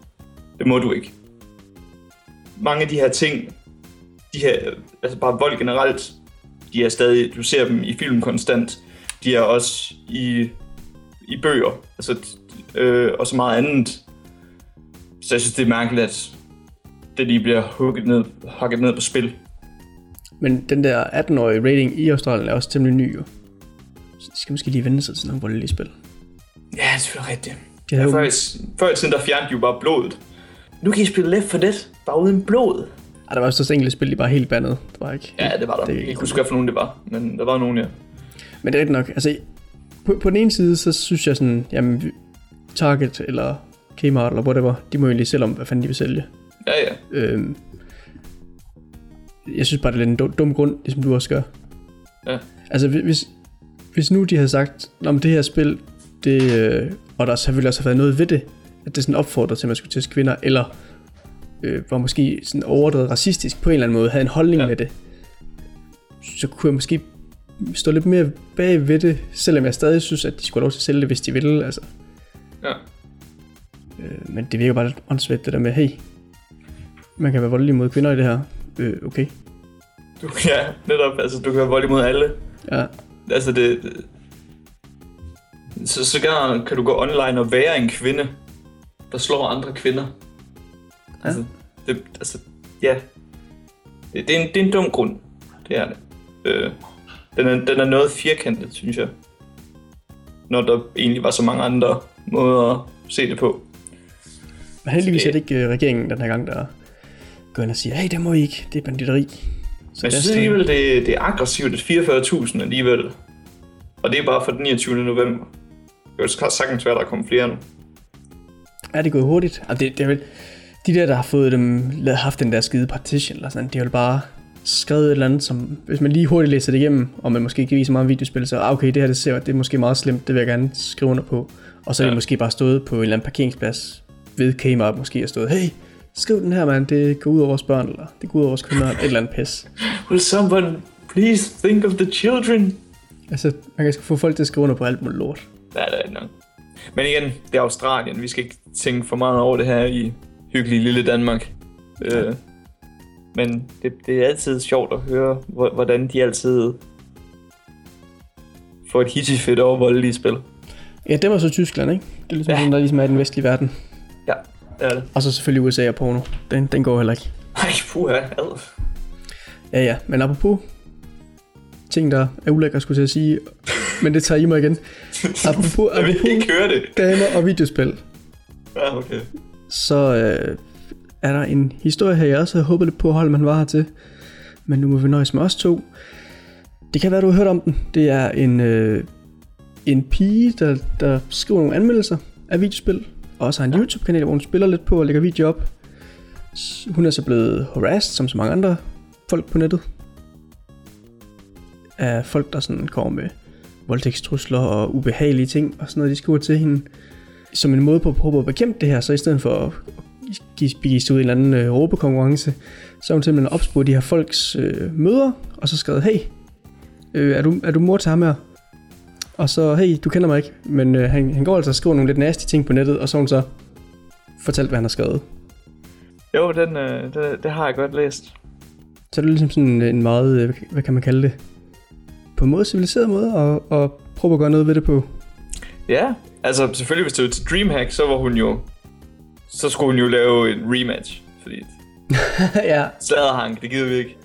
Det må du ikke. Mange af de her ting, de her, altså bare vold generelt, de er stadig, du ser dem i film konstant. De er også i, i bøger, altså, øh, og så meget andet. Så jeg synes, det er mærkeligt, at det lige bliver hugget ned, hugget ned på spil. Men den der 18-årige rating i Australien er også temmelig ny jo. Så de skal måske lige vende sig til nogle voldelige spil. Ja, det er selvfølgelig rigtigt. De havde Ja, jo, før, i- før i tiden, der fjernede de jo bare blodet. Nu kan I spille Left for Dead, bare uden blod. Der var også enkelte spil, de bare helt bandet. Det var ikke. Ja, det var der. Det er Det ikke jeg kunne huske, hvad for nogen det var, men der var nogen, ja. Men det er rigtigt nok. Altså, på, på den ene side, så synes jeg sådan, jamen, Target eller Kmart eller whatever, de må jo egentlig selv om, hvad fanden de vil sælge. Ja, ja. Øhm, jeg synes bare, det er lidt en dum, dum grund, ligesom du også gør. Ja. Altså, hvi- hvis, hvis nu de havde sagt, om det her spil, det, øh, og der selvfølgelig også har været noget ved det, at det sådan opfordrer til, at man skulle teste kvinder, eller øh, var måske sådan overdrevet racistisk på en eller anden måde, havde en holdning Ja. med det, så kunne jeg måske stå lidt mere bag ved det, selvom jeg stadig synes, at de skulle have lov til at sælge det, hvis de ville. Altså. Ja. Øh, men det virker bare lidt åndssvagt, det der med, hey, man kan være voldelig mod kvinder i det her. Øh, okay. Du, ja, netop. Altså, du kan være vold imod alle. Ja, Altså, det... Så, så kan du gå online og være en kvinde, der slår andre kvinder. Ja. Altså, det, altså, ja. Det, det, er en, det er en dum grund. Det er det. Øh, den, er, den er noget firkantet, synes jeg. Når der egentlig var så mange andre måder at se det på. men heldigvis er det ikke øh, regeringen den her gang, der går ind og siger, hey, det må I ikke, det er banditteri. Så Men jeg synes alligevel, det, det er aggressivt, at 44.000 alligevel. Og det er bare for den 29. november. Det kan jo sagtens være, der kommer flere nu. Ja, det er gået hurtigt. Altså, det, det er vel, de der, der har fået dem, haft den der skide partition, eller sådan, de har bare skrevet et eller andet, som, hvis man lige hurtigt læser det igennem, og man måske ikke viser meget videospil, så ah, okay, det her det ser, det er måske meget slemt, det vil jeg gerne skrive under på. Og så er Ja. de måske bare stået på en eller anden parkeringsplads ved Kmart måske og stået, hey, skriv den her, mand, det går ud over vores børn, eller det går ud over vores kunder, et eller andet pis. Will someone please think of the children? Altså, man kan få folk til at skrive under på alt muligt lort. Ja, det er det nok. Men igen, det er Australien. Vi skal ikke tænke for meget over det her i hyggelige lille Danmark. Øh, men det, det er altid sjovt at høre, hvor- hvordan de altid får et hittifedt over voldelige spil. Ja, det var så Tyskland, ikke? Det er ligesom Ja. sådan, der ligesom er i den vestlige verden. Ja, det er det. Og så selvfølgelig USA og porno. Den, den går heller ikke. Ej, puha, ad. Ja, ja, men apropos ting, der er ulækre, skulle jeg sige, men det tager I mig igen. (laughs) Apropos, Jeg vil apropos ikke høre det. damer og videospil, Ja, okay. Så øh, er der en historie her, jeg også havde håbet lidt på, at holde man var her til. Men nu må vi nøjes med os to. Det kan være, du har hørt om den. Det er en, øh, en pige, der, der skriver nogle anmeldelser af videospil, og også har en YouTube-kanal, hvor hun spiller lidt på og lægger video op. Hun er så blevet harassed, som så mange andre folk på nettet. Af folk, der sådan kommer med voldtægtstrusler og ubehagelige ting og sådan noget, de skriver til hende. Som en måde på at prøve at bekæmpe det her, så i stedet for at give, sig ud i en eller anden øh, råbekonkurrence, så har hun simpelthen opspurgt de her folks øh, møder, og så skrevet, hey, øh, er, du, er du mor til ham her? Og så, hey, du kender mig ikke, men øh, han, han går altså og skriver nogle lidt nasty ting på nettet, og så hun så fortalt, hvad han har skrevet. Jo, den, øh, det, det har jeg godt læst. Så er det ligesom sådan en meget, øh, hvad kan man kalde det, på en måde civiliseret måde, og, og prøve at gøre noget ved det på. Ja, altså selvfølgelig hvis det var til Dreamhack, så var hun jo... Så skulle hun jo lave en rematch, fordi (laughs) ja, Sladerhank, det gider vi ikke.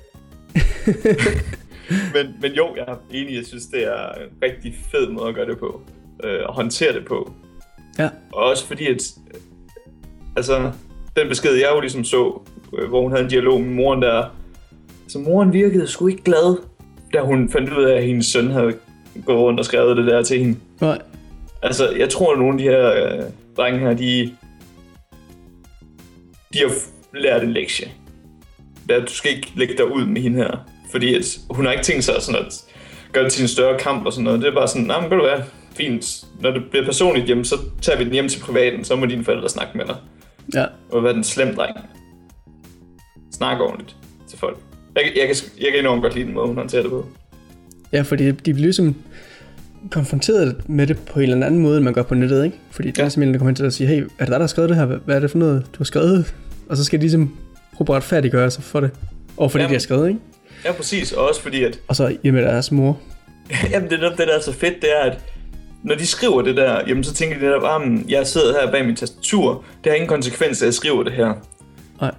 (laughs) men, men jo, jeg er enig, jeg synes, det er en rigtig fed måde at gøre det på. Øh, og håndtere det på. ja, Og også fordi, at... Altså, den besked, jeg jo ligesom så, øh, hvor hun havde en dialog med moren der... Så moren virkede sgu ikke glad da hun fandt ud af, at hendes søn havde gået rundt og skrevet det der til hende. Nej. Altså, jeg tror, at nogle af de her øh, drenge her, de, de har lært en lektie. At du skal ikke lægge dig ud med hende her. Fordi at hun har ikke tænkt sig sådan at gøre det til en større kamp og sådan noget. Det er bare sådan, nej, men kan du fint. Når det bliver personligt hjem, så tager vi den hjem til privaten, så må dine forældre snakke med dig. Ja. Og være den slem dreng. Snak ordentligt til folk. Jeg, kan- jeg, kan, jeg kan enormt godt lide den måde, hun håndterer det på. Ja, fordi de bliver ligesom konfronteret med det på en eller anden måde, end man gør på nettet, ikke? Fordi der Ja. er simpelthen, der kommer hen til at sige, hey, er det dig, der har skrevet det her? Hvad- er det for noget, du har skrevet? Og så skal de ligesom prøve at retfærdiggøre sig for det. Og for det, Jamen. de har skrevet, ikke? Ja, præcis. Og også fordi, at Og så i med deres mor. (laughs) Jamen, det, er netop det, der er så fedt, det er, at når de skriver det der, jamen så tænker de netop, at jeg sidder her bag min tastatur, det har ingen konsekvens, at jeg skriver det her. Nej.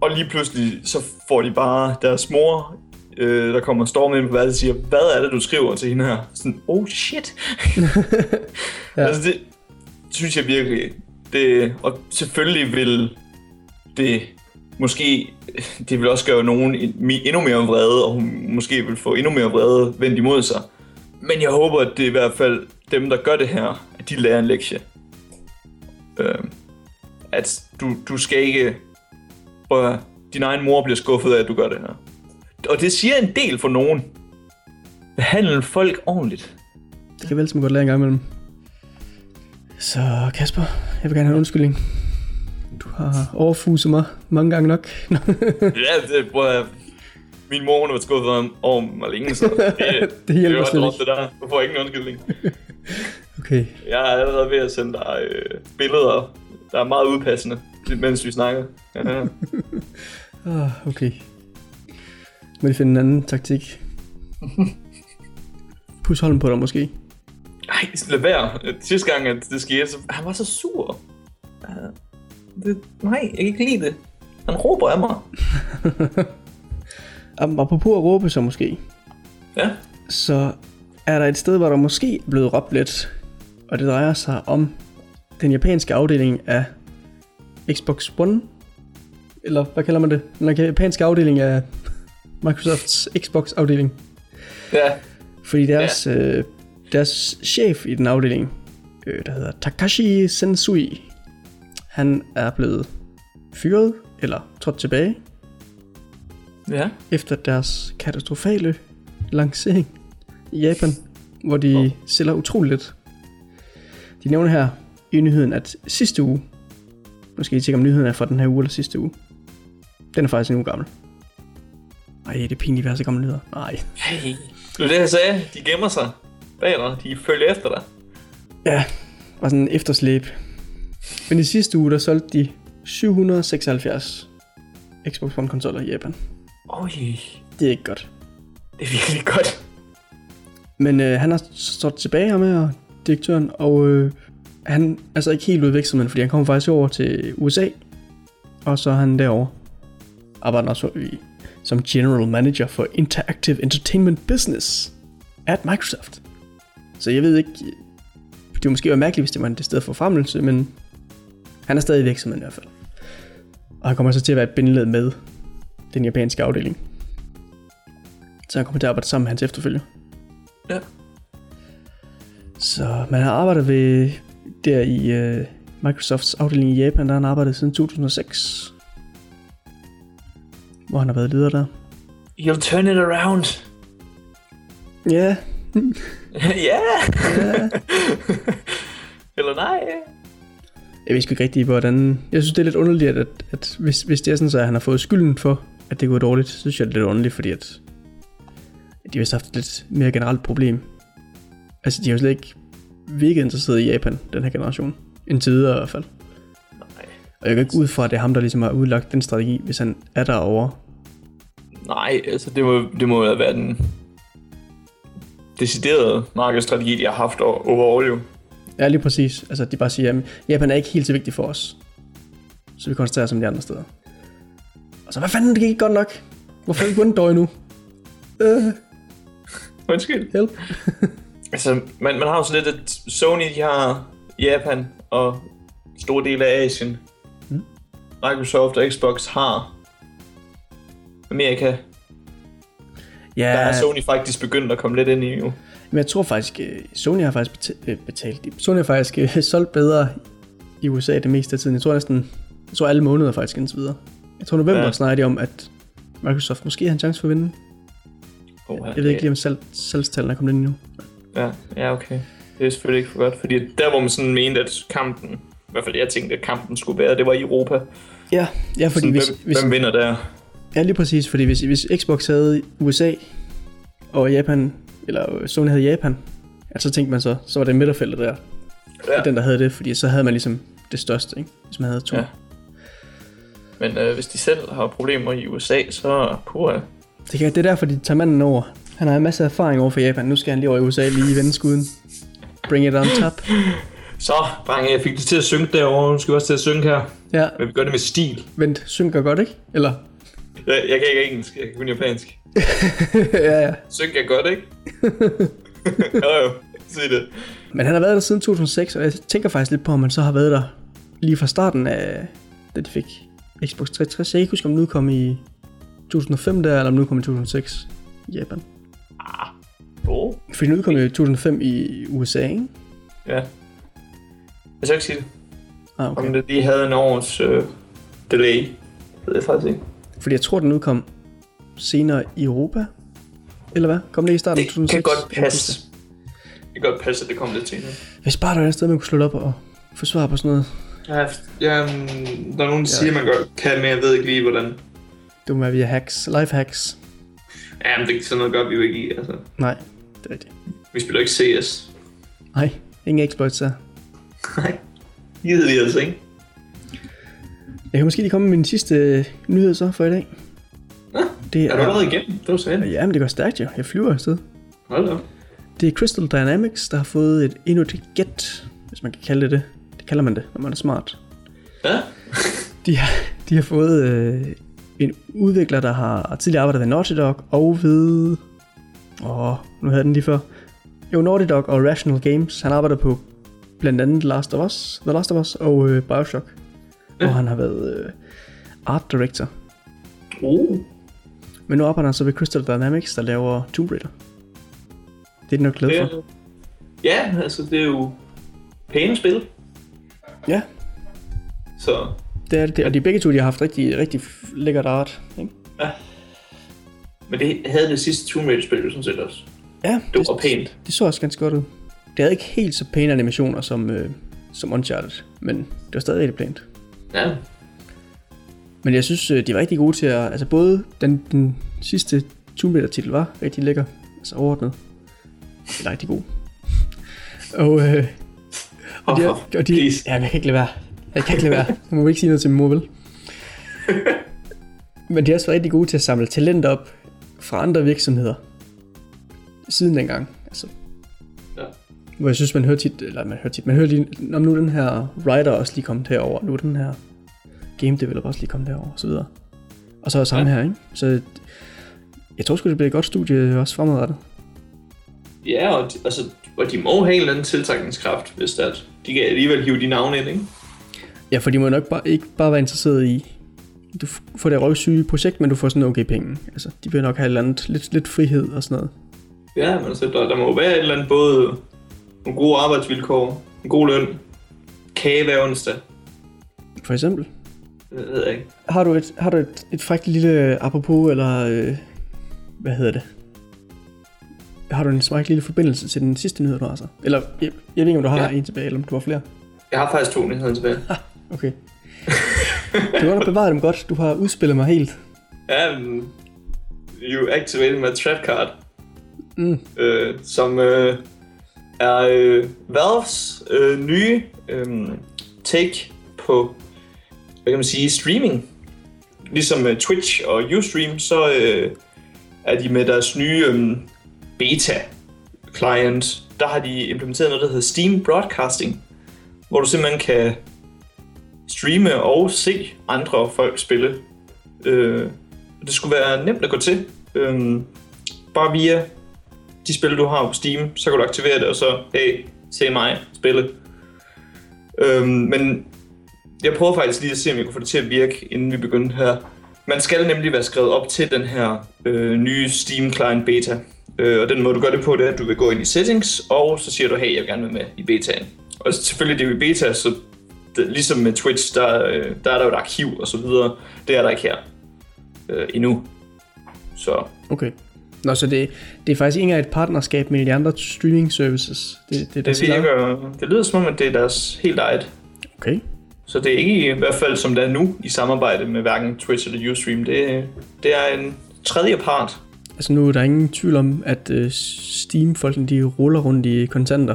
Og lige pludselig, så får de bare deres mor, øh, der kommer stormen ind på værelset og siger, hvad er det, du skriver til hende her? Sådan, oh shit. (laughs) Ja. Altså det synes jeg virkelig, det, og selvfølgelig vil det måske, det vil også gøre nogen endnu mere vrede, og hun måske vil få endnu mere vrede vendt imod sig. Men jeg håber, at det er i hvert fald dem, der gør det her, at de lærer en lektie. Øh, at du, du skal ikke... Prøv at din egen mor bliver skuffet af, at du gør det her. Og det siger en del for nogen. Behandle folk ordentligt. Det kan vel som godt lære en gang imellem. Så Kasper, jeg vil gerne have en undskyldning. Du har overfuset mig mange gange nok. (laughs) Ja, det, prøv at, høre. min mor hun har været skuffet over mig længe, så (laughs) det, Det hjælper det er slet ikke. det der. Du får ingen undskyldning. (laughs) okay. Jeg er allerede ved at sende dig øh, billeder, der er meget udpassende, mens vi snakker. Ja. Ah, okay. Må de finde en anden taktik? (laughs) Pus holden på dig måske. Ej, lad være. Sidste gang, at det skete, så han var så sur. Ja, Det, nej, jeg kan ikke lide det. Han råber af mig. (laughs) Apropos at råbe så måske, Ja. så er der et sted, hvor der måske er blevet råbt lidt, og det drejer sig om den japanske afdeling af Xbox One, eller hvad kalder man det? Den japanske afdeling af Microsofts Xbox afdeling. Ja. Fordi deres, øh, deres chef i den afdeling, øh, der hedder Takashi Sensui, han er blevet fyret, eller trådt tilbage, Ja. efter deres katastrofale lancering i Japan, hvor de Nå. sælger utroligt lidt. De nævner her i nyheden, at sidste uge, måske I tjekke om nyheden er fra den her uge eller sidste uge, den er faktisk en uge gammel. Ej, det er pinligt, at har så gamle nyheder. Nej. Hey. Det var det, jeg sagde. De gemmer sig bag dig. De følger efter dig. Ja, og sådan en efterslæb. Men i sidste uge, der solgte de 776 Xbox One konsoller i Japan. Oj, Det er ikke godt. det er virkelig godt. Men øh, han har stået tilbage her med, og direktøren, og øh, han er altså ikke helt udvekslet, men fordi han kommer faktisk over til USA, og så er han derovre. Arbejder også i, som General Manager for Interactive Entertainment Business at Microsoft. Så jeg ved ikke, det måske være mærkeligt, hvis det var en sted for fremmelse, men han er stadig i virksomheden i hvert fald. Og han kommer så til at være et bindeled med den japanske afdeling. Så han kommer til at arbejde sammen med hans efterfølger. Ja. Så man har arbejdet ved der i uh, Microsofts afdeling i Japan, der har han arbejdet siden 2006. Hvor han har været leder der. You'll turn it around. Ja, (laughs) ja. Eller nej. Jeg ved ikke rigtig, hvordan... Jeg synes, det er lidt underligt, at, at hvis, hvis det er sådan, så han har fået skylden for, at det går dårligt, så synes jeg, det er lidt underligt, fordi at, at de har haft et lidt mere generelt problem. Altså, de har jo slet ikke virkelig interesseret i Japan, den her generation. Indtil videre i hvert fald. Nej. Og jeg går ikke ud fra, at det er ham, der ligesom har udlagt den strategi, hvis han er derovre. Nej, altså det må, det må være den deciderede markedsstrategi, de har haft overall jo. Ja, lige præcis. Altså, de bare siger, at Japan er ikke helt så vigtig for os. Så vi koncentrerer os om de andre steder. Og så, hvad fanden, det gik ikke godt nok? Hvorfor er vi vundet dog endnu? Øh, Undskyld. help. (laughs) Altså, man, man har jo sådan lidt, at Sony, de har Japan og store dele af Asien. Mm. Microsoft og Xbox har Amerika. Ja, Der er Sony faktisk begyndt at komme lidt ind i jo. men jeg tror faktisk, øh, Sony har faktisk beta- øh, betalt. Sony har faktisk øh, (laughs) solgt bedre i USA det meste af tiden. Jeg tror næsten, jeg tror alle måneder faktisk indtil videre. Jeg tror november Ja. ja. snakker de om, at Microsoft måske har en chance for at vinde. Oh, Jeg ved ikke lige, om salg, salgstallene er kommet ind endnu. Ja, ja, okay. Det er selvfølgelig ikke for godt, fordi der hvor man sådan mente, at kampen, i hvert fald jeg tænkte, at kampen skulle være, det var i Europa. Ja, ja fordi Sådan, hvis, hvem, hvis, hvem vinder der? Ja, lige præcis, fordi hvis, hvis Xbox havde USA og Japan, eller Sony havde Japan, altså så tænkte man så, så var det midterfeltet der, ja. den der havde det, fordi så havde man ligesom det største, ikke? hvis man havde to. Ja. Men øh, hvis de selv har problemer i USA, så puha. Det, kan, det er derfor, de tager manden over. Han har en masse erfaring over for Japan, nu skal han lige over i USA lige vende skuden. Bring it on top. Så, drenge, jeg fik det til at synge derovre. Nu skal vi også til at synge her. Ja, Men vi gør det med stil. vent, synker godt, ikke? Eller? Jeg, jeg kan ikke engelsk, jeg kan kun japansk. (laughs) ja, ja. Synk er godt, ikke? (laughs) jo, jo. Sig det. Men han har været der siden 2006, og jeg tænker faktisk lidt på, om han så har været der lige fra starten af, da de fik Xbox 360. Jeg kan ikke huske, om den udkom i 2005 der, eller om den udkom i 2006 i Japan. Oh. Fordi den udkom i 2005 i USA, ikke? Ja. Jeg skal ikke sige det. Ah, Okay. Om det lige havde en års øh, delay. Det ved jeg faktisk ikke. Fordi jeg tror, den udkom senere i Europa. Eller hvad? Kom det i starten af Det 2006? kan godt passe. Det kan godt passe, at det kom lidt senere. Hvis bare der var et sted, man kunne slå op og få svar på sådan noget. Ja, ja der er nogen, der siger, at man godt kan, men jeg ved ikke lige, hvordan. Det må være via hacks. Life hacks. Ja, men det, sådan noget gør vi jo ikke i, altså. Nej, det er rigtigt. Vi spiller ikke CS. Nej, ingen exploits der. Nej. Det ved vi altså ikke. Jeg kan måske lige komme med min sidste øh, nyhed så for i dag. Nå, Det Er du allerede igennem? Det var sagde. Ja, men det går stærkt jo. Jeg flyver afsted. Hold op. Det er Crystal Dynamics, der har fået et endnu et get, hvis man kan kalde det det. Det kalder man det, når man er smart. Ja? De har, de har fået øh, en udvikler, der har tidligere arbejdet ved Naughty Dog og ved... Åh, nu havde den lige før. Jo, Naughty Dog og Rational Games. Han arbejder på blandt andet Last of Us, The Last of Us og øh, Bioshock. Ja. Ja. Hvor han har været øh, art director. Uh. Men nu arbejder han så ved Crystal Dynamics, der laver Tomb Raider. Det er nok glad Det for. ja, altså det er jo pæne spil. Ja, Så det er det. Og de begge to, de har haft rigtig, rigtig lækkert art. Ikke? Men det havde det sidste Tomb Raider-spil jo sådan set også. Ja, Det var pænt. Det så også ganske godt ud. Det havde ikke helt så pæne animationer som, øh, som Uncharted, men det var stadig rigtig pænt. Ja. Men jeg synes, øh, de var rigtig gode til at... Altså både den, den sidste Tomb Raider titel var rigtig lækker, altså overordnet. Eller rigtig god. (laughs) Og, øh, og, de, og de, please. ja, jeg kan ikke lade være. Jeg kan ikke lade være. Jeg må ikke sige noget til min mor, vel? (laughs) Men de har også været rigtig gode til at samle talenter op fra andre virksomheder. Siden dengang. Hvor jeg synes, man hører tit, eller man hører tit, man hører lige, om nu den her writer også lige kommet herover, nu den her game developer også lige kommet herover, og så videre. Og så er samme Ja. her, ikke? Så jeg tror sgu, det bliver et godt studie også fremadrettet. Ja, og de, altså, og de må have en eller anden tiltrækningskraft, hvis det er, at de kan alligevel hive de navne ind, ikke? Ja, for de må nok bare, ikke bare være interesseret i, du får det røvsyge projekt, men du får sådan okay penge. Altså, de vil nok have et eller andet, lidt, lidt frihed og sådan noget. Ja, men altså, der, der må være et eller andet både nogle gode arbejdsvilkår, en god løn, kage hver onsdag, For eksempel. det ved jeg ikke. Har du et, har du et, et frækt lille apropos, eller øh, hvad hedder det? Har du en frækt lille forbindelse til den sidste nyhed, du har så? Eller, jeg, jeg ved ikke, om du har Ja. en tilbage, eller om du har flere. Jeg har faktisk to nyheder tilbage. Okay. Du har bevaret dem godt. Du har udspillet mig helt. Ja, men you activated my trap card, Mm. øh, som øh, er øh, Valves øh, nye øh, take på, hvad kan man sige, streaming. Ligesom øh, Twitch og Ustream, så øh, er de med deres nye øh, beta client, der har de implementeret noget, der hedder Steam Broadcasting, hvor du simpelthen kan streame og se andre folk spille. Øh, det skulle være nemt at gå til. Øh, bare via de spil, du har på Steam, så kan du aktivere det, og så, hey, se mig spille. Øhm, men jeg prøver faktisk lige at se, om jeg kunne få det til at virke, inden vi begyndte her. man skal nemlig være skrevet op til den her øh, nye Steam Client Beta. Øh, og den måde, du gør det på, det er, at du vil gå ind i settings, og så siger du, hey, jeg vil gerne være med i betaen. Og selvfølgelig, det er jo i beta, så det, ligesom med Twitch, der, øh, der er der jo et arkiv og så videre. Det er der ikke her øh, endnu. Så Okay. Nå, så det, det er faktisk ikke engang et partnerskab med de andre streaming services. Det, det, det, eget? virker, det lyder som om, at det er deres helt eget. Okay. Så det er ikke i hvert fald, som det er nu, i samarbejde med hverken Twitch eller Ustream. Det, det er en tredje part. Altså nu er der ingen tvivl om, at uh, Steam-folkene de ruller rundt i kontanter.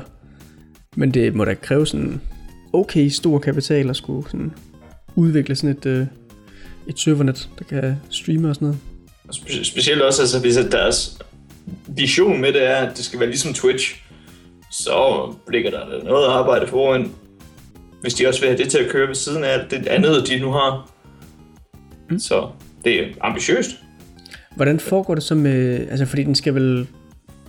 Men det må da kræve sådan okay stor kapital at skulle sådan udvikle sådan et, uh, et servernet, der kan streame og sådan noget. Og spe- specielt også, altså, hvis at deres vision med det er, at det skal være ligesom Twitch, så ligger der noget arbejde foran. Hvis de også vil have det til at køre ved siden af det andet, de nu har. Mm. Så det er ambitiøst. Hvordan foregår det så med, altså fordi den skal vel,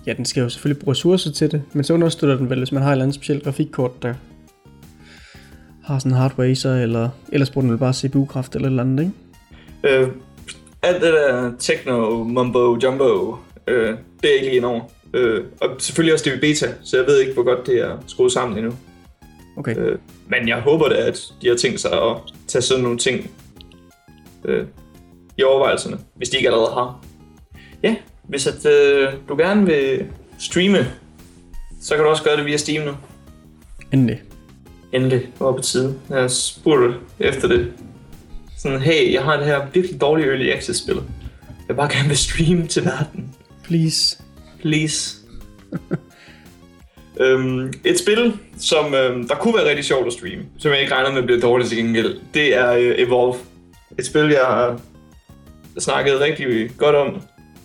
ja den skal jo selvfølgelig bruge ressourcer til det, men så understøtter den vel, hvis man har et eller andet specielt grafikkort, der har sådan en hardware i sig, eller ellers bruger den vel bare CPU-kraft eller et eller andet, ikke? Øh, alt det der techno, mumbo, jumbo, øh, det er ikke lige indover. Øh, og selvfølgelig også det er beta, så jeg ved ikke, hvor godt det er skruet sammen endnu. Okay. Øh, men jeg håber da, at de har tænkt sig at tage sådan nogle ting øh, i overvejelserne, hvis de ikke allerede har. Ja, hvis at, øh, du gerne vil streame, så kan du også gøre det via Steam nu. Endelig. Endelig, var på tide. Jeg spurgte efter det. Sådan, hey, jeg har det her virkelig dårlige Early Access-spil. Jeg bare gerne vil streame til verden. Please. Please. (laughs) øhm, et spil, som øhm, der kunne være rigtig sjovt at streame, som jeg ikke regner med bliver dårligt til gengæld, det er øh, Evolve. Et spil, jeg har snakket rigtig godt om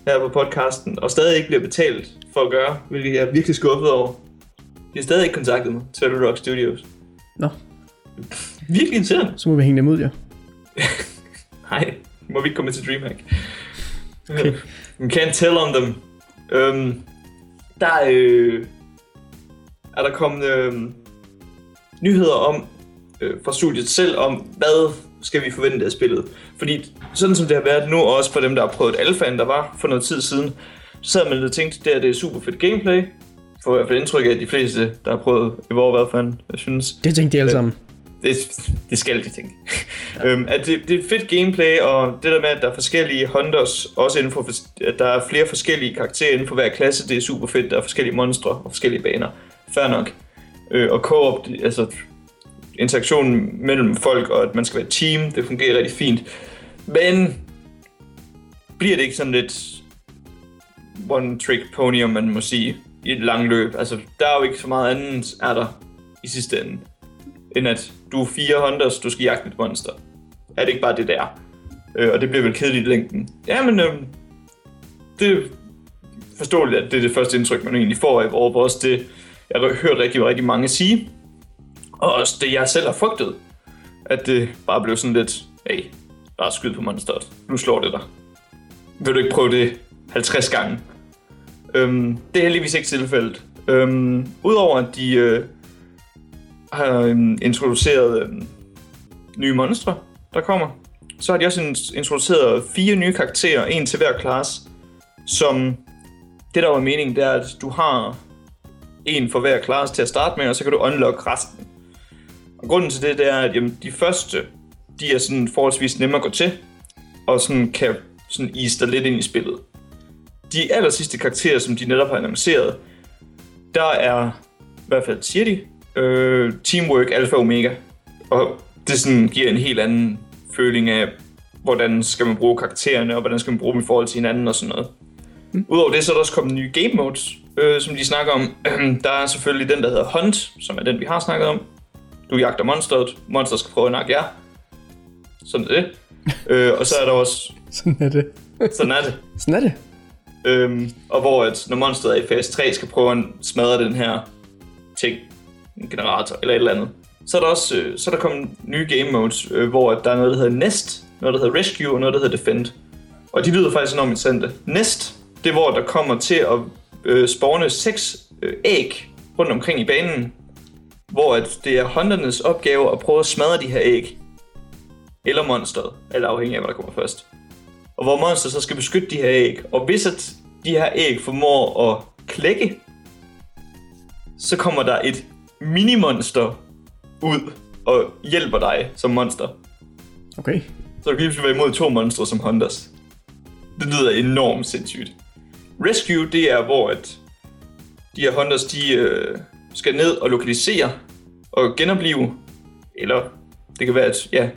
her på podcasten, og stadig ikke bliver betalt for at gøre, hvilket jeg er virkelig skuffet over. De har stadig ikke kontaktet mig, Turtle Rock Studios. Nå, Virkelig irriterende. så må vi hænge dem ud, ja. (laughs) Nej, må vi ikke komme til Dreamhack. Okay. (laughs) You can't tell on them. Øhm, der øh, er der kommet øh, nyheder om øh, fra studiet selv om, hvad skal vi forvente af spillet. Fordi sådan som det har været nu, og også for dem, der har prøvet alfaen, der var for noget tid siden, så havde man lidt tænkt, det, det er super fedt gameplay. For i hvert fald indtryk af, at de fleste, der har prøvet Evolve Alphaen, jeg synes, Det tænkte de alle sammen det, det skal de tænke. øhm, at det, det er fedt gameplay, og det der med, at der er forskellige hunters, også inden for, at der er flere forskellige karakterer inden for hver klasse, det er super fedt. Der er forskellige monstre og forskellige baner. Fair nok. Øh, og co-op, altså interaktionen mellem folk, og at man skal være et team, det fungerer rigtig fint. Men bliver det ikke sådan lidt one trick pony, om man må sige, i et langt løb? Altså, der er jo ikke så meget andet, er der i sidste ende end at du er fire hunters, du skal jagte et monster. Er det ikke bare det der? Øh, og det bliver vel kedeligt i længden. Jamen, øh, det er forståeligt, at det er det første indtryk, man egentlig får af Warp. også det, jeg har hørt rigtig, rigtig mange sige. Og også det, jeg selv har frygtet. At det bare blev sådan lidt, hey, bare skyd på monsteret. Nu slår det dig. Vil du ikke prøve det 50 gange? Øhm, det er heldigvis ikke tilfældet. Øhm, Udover at de øh, har øhm, introduceret øhm, nye monstre, der kommer. Så har de også introduceret fire nye karakterer, en til hver klasse, som det der var meningen, det er, at du har en for hver klasse til at starte med, og så kan du unlock resten. Og grunden til det, det er, at jamen, de første, de er sådan forholdsvis nemme at gå til, og sådan kan sådan ease dig lidt ind i spillet. De aller sidste karakterer, som de netop har annonceret, der er, i hvert fald siger de, øh, teamwork alfa og omega. Og det sådan giver en helt anden føling af, hvordan skal man bruge karaktererne, og hvordan skal man bruge dem i forhold til hinanden og sådan noget. Mm. Udover det, så er der også kommet nye game modes, øh, som de snakker om. (clears throat) der er selvfølgelig den, der hedder Hunt, som er den, vi har snakket om. Du jagter monsteret, monsteret skal prøve at nakke jer. Sådan er det. (laughs) øh, og så er der også, Sådan er det. sådan er det. Sådan er det. Øhm, og hvor at, når monsteret er i fase 3, skal prøve at smadre den her ting, en generator eller et eller andet. Så er der også øh, så er der kommet nye game modes, øh, hvor at der er noget, der hedder Nest, noget, der hedder Rescue og noget, der hedder Defend. Og de lyder faktisk enormt interessante. Nest, det er hvor der kommer til at øh, spawne seks øh, æg rundt omkring i banen, hvor at det er hunternes opgave at prøve at smadre de her æg. Eller monsteret, eller afhængig af, hvad der kommer først. og hvor monster så skal beskytte de her æg. Og hvis at de her æg formår at klække, så kommer der et minimonster ud og hjælper dig som monster. Okay. Så du kan være imod to monstre som hunters. Det lyder enormt sindssygt. Rescue, det er hvor at de her hunters, de øh, skal ned og lokalisere og genopleve, eller det kan være, at, ja,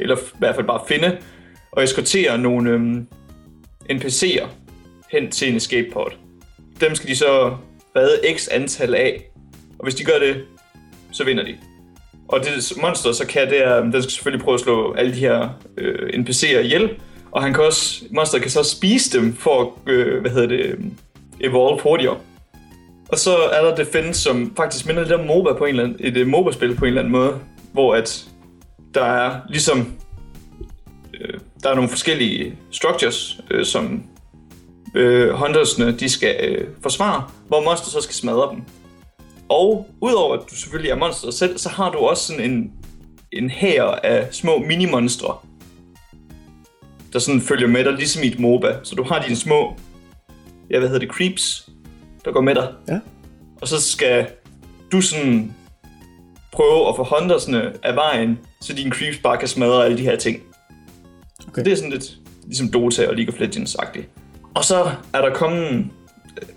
eller i hvert fald bare finde og eskortere nogle øhm, NPC'er hen til en escape pod. Dem skal de så redde x antal af, og hvis de gør det, så vinder de. Og det monster så kan, det er, den skal selvfølgelig prøve at slå alle de her øh, NPC'er ihjel, og han kan også, monster kan så spise dem for at, øh, hvad hedder det, øh, evolve hurtigere. Og så er der Defense, som faktisk minder lidt om MOBA på en eller anden, et øh, MOBA-spil på en eller anden måde, hvor at der er ligesom, øh, der er nogle forskellige structures, øh, som øh, huntersne, de skal øh, forsvare, hvor monster så skal smadre dem. Og udover at du selvfølgelig er monster selv, så har du også sådan en, en hær af små minimonstre, der sådan følger med dig, ligesom i et MOBA. Så du har dine små, ja, hvad hedder det, creeps, der går med dig. Ja. Og så skal du sådan prøve at få huntersne af vejen, så dine creeps bare kan smadre alle de her ting. Okay. Det er sådan lidt ligesom Dota og League of Legends-agtigt. Og så er der kommet,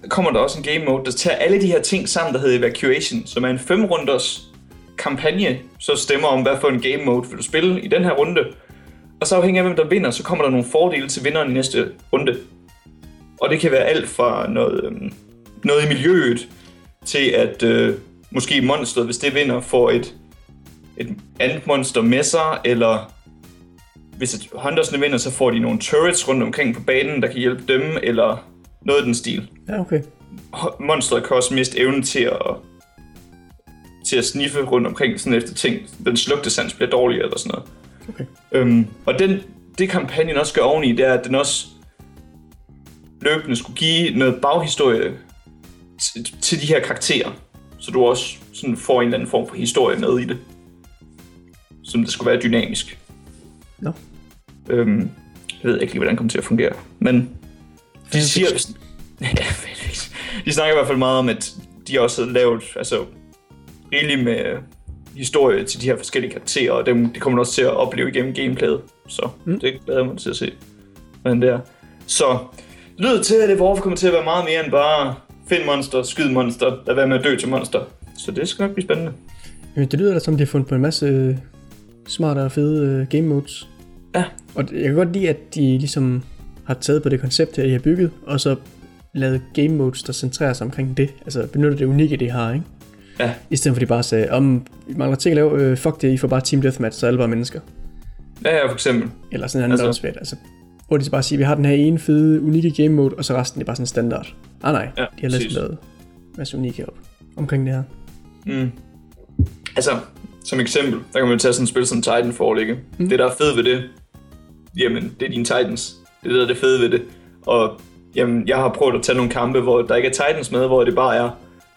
kommer der også en game mode, der tager alle de her ting sammen, der hedder Evacuation, som er en fem runders kampagne, så stemmer om, hvad for en game mode vil du spille i den her runde. Og så afhængig af, hvem der vinder, så kommer der nogle fordele til vinderen i næste runde. Og det kan være alt fra noget, øhm, noget i miljøet, til at øh, måske monsteret, hvis det vinder, får et, et andet monster med sig, eller hvis et Hunters vinder, så får de nogle turrets rundt omkring på banen, der kan hjælpe dem, eller noget i den stil. Ja, okay. Monsteret kan også miste evnen til at, til at sniffe rundt omkring sådan efter ting. Den slugtesans bliver dårligere eller sådan noget. Okay. Øhm, og den, det kampagnen også gør oveni, det er, at den også løbende skulle give noget baghistorie til, de her karakterer. Så du også sådan får en eller anden form for historie med i det. Som det skulle være dynamisk. Nå. Øhm, jeg ved ikke lige, hvordan det kommer til at fungere. Men de siger... (laughs) Ja, de snakker i hvert fald meget om, at de også har lavet altså, rigeligt med historie til de her forskellige karakterer, og dem, det kommer man også til at opleve igennem gameplayet. Så Mm. det glæder mig til at se, hvordan det er. Så det lyder til, at Evolve kommer til at være meget mere end bare find monster, skyd monster, lad være med at dø til monster. Så det skal nok blive spændende. Øh, Det lyder da som, de har fundet på en masse øh, smarte og fede øh, game modes. Ja. Og jeg kan godt lide, at de ligesom har taget på det koncept her, de har bygget, og så lavet game modes, der centrerer sig omkring det. Altså benytter det unikke, de har, ikke? Ja. I stedet for, at de bare sagde, om vi mangler ting at lave, øh, fuck det, I får bare Team Deathmatch, så alle bare mennesker. Ja, ja, for eksempel. Eller sådan noget Altså- altså, altså, hvor de så bare siger, vi har den her ene fede, unikke game mode, og så resten er bare sådan standard. Ah nej, Ja, de har lidt lavet en masse unikke op omkring det her. Mm. Altså, som eksempel, der kan man tage sådan et spil som Titanfall, ikke? Mm. Det, der er fedt ved det, jamen, det er dine Titans. Det er det, der er det fede ved det. Og jamen, jeg har prøvet at tage nogle kampe, hvor der ikke er Titans med, hvor det bare er,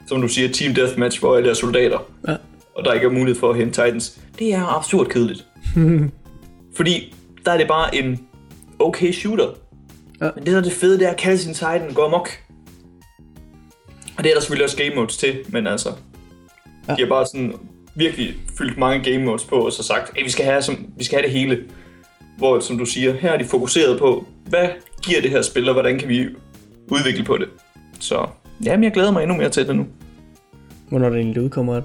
som du siger, Team Deathmatch, hvor alle er soldater. Ja. Og der ikke er mulighed for at hente Titans. Det er absurd kedeligt. (laughs) Fordi der er det bare en okay shooter. Ja. Men det, der er det fede, det er at kalde sin Titan gå amok. Og det er der selvfølgelig også game modes til, men altså, Ja. de har bare sådan virkelig fyldt mange game modes på, og så sagt, at vi skal have, som, vi skal have det hele. Hvor, som du siger, her er de fokuseret på, hvad giver det her spil, og hvordan kan vi udvikle på det. Så jamen, jeg glæder mig endnu mere til det nu. Hvornår det egentlig udkommer.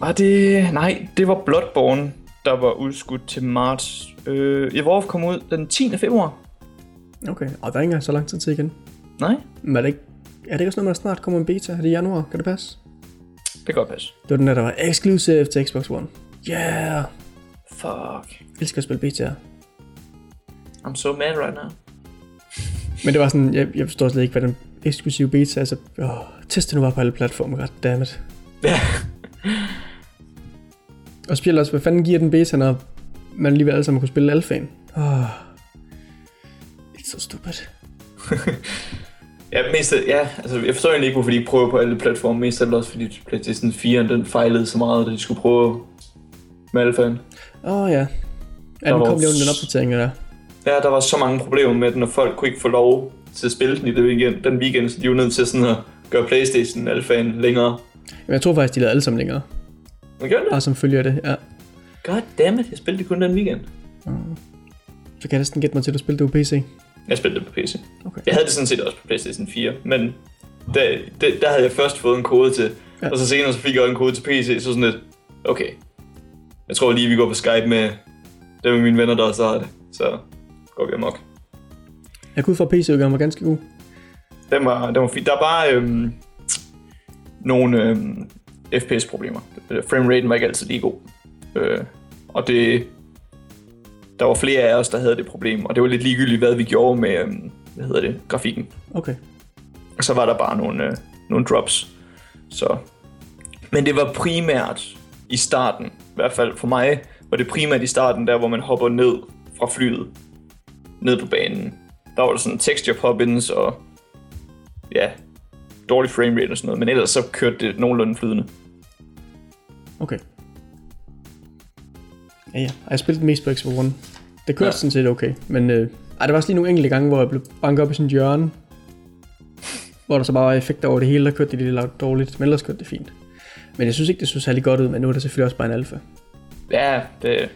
Var det... Nej, det var Bloodborne, der var udskudt til marts. Øh, Evolve kom ud den 10. februar. Okay, og der er ikke engang så lang tid til igen. Nej, Men er det ikke, er det ikke også noget, der snart kommer en beta? Er det i januar? Kan det passe? det kan godt passe. Det var den der, der var exclusive til Xbox One. Yeah! Fuck. Elsker at spille betaer. I'm so mad right now. Men det var sådan, jeg, jeg forstår slet ikke, hvad den eksklusive beta, altså, åh, test det nu bare på alle platforme, goddammit. Ja. Og spil også, hvad fanden giver den beta, når man alligevel alle sammen kunne spille alfaen? Åh, it's so stupid. (laughs) Ja, mest ja, altså jeg forstår egentlig ikke, hvorfor de ikke prøver på alle platforme. Mest af alt også, fordi PlayStation 4 den fejlede så meget, at de skulle prøve med alfaen. Åh oh, ja. Ja, Der kom lige den opdatering der. Ja, der var så mange problemer med den, og folk kunne ikke få lov til at spille den i det weekend, den weekend, så de var nødt til sådan at gøre Playstation alfaen længere. Men jeg tror faktisk, de lavede alle sammen længere. Men gør det? Bare som følger det, ja. God damn it, jeg spillede kun den weekend. Så kan jeg næsten gætte mig til, at du spillede det på PC. Jeg spillede det på PC. Okay. Jeg havde det sådan set også på Playstation 4, men der, der, der havde jeg først fået en kode til, ja. og så senere så fik jeg også en kode til PC, så sådan lidt, okay, jeg tror lige, vi går på Skype med dem af mine venner, der også har det, så går vi amok. Jeg kunne ud fra at PC-udgaven var ganske god. Den var, den var fint. Der er bare øhm, nogle øhm, FPS-problemer. Frameraten var ikke altid lige god. Øh, og det, der var flere af os, der havde det problem, og det var lidt ligegyldigt, hvad vi gjorde med, øhm, hvad hedder det, grafikken. Okay. Og så var der bare nogle, øh, nogle drops. Så. Men det var primært i starten, i hvert fald for mig, var det primært i starten, der hvor man hopper ned fra flyet, ned på banen. Der var der sådan texture pop-ins og ja, dårlig framerate og sådan noget, men ellers så kørte det nogenlunde flydende. Okay. Ja, ja. Og Jeg spillede mest på Xbox One. Det kørte ja. Sådan set okay, men øh, ej, der var også lige nogle enkelte gange, hvor jeg blev banket op i sådan en hjørne, hvor der så bare var effekter over det hele, der kørte det lidt dårligt, men ellers kørte det fint. Men jeg synes ikke, det så særlig godt ud, men nu er det selvfølgelig også bare en alfa. Ja, det,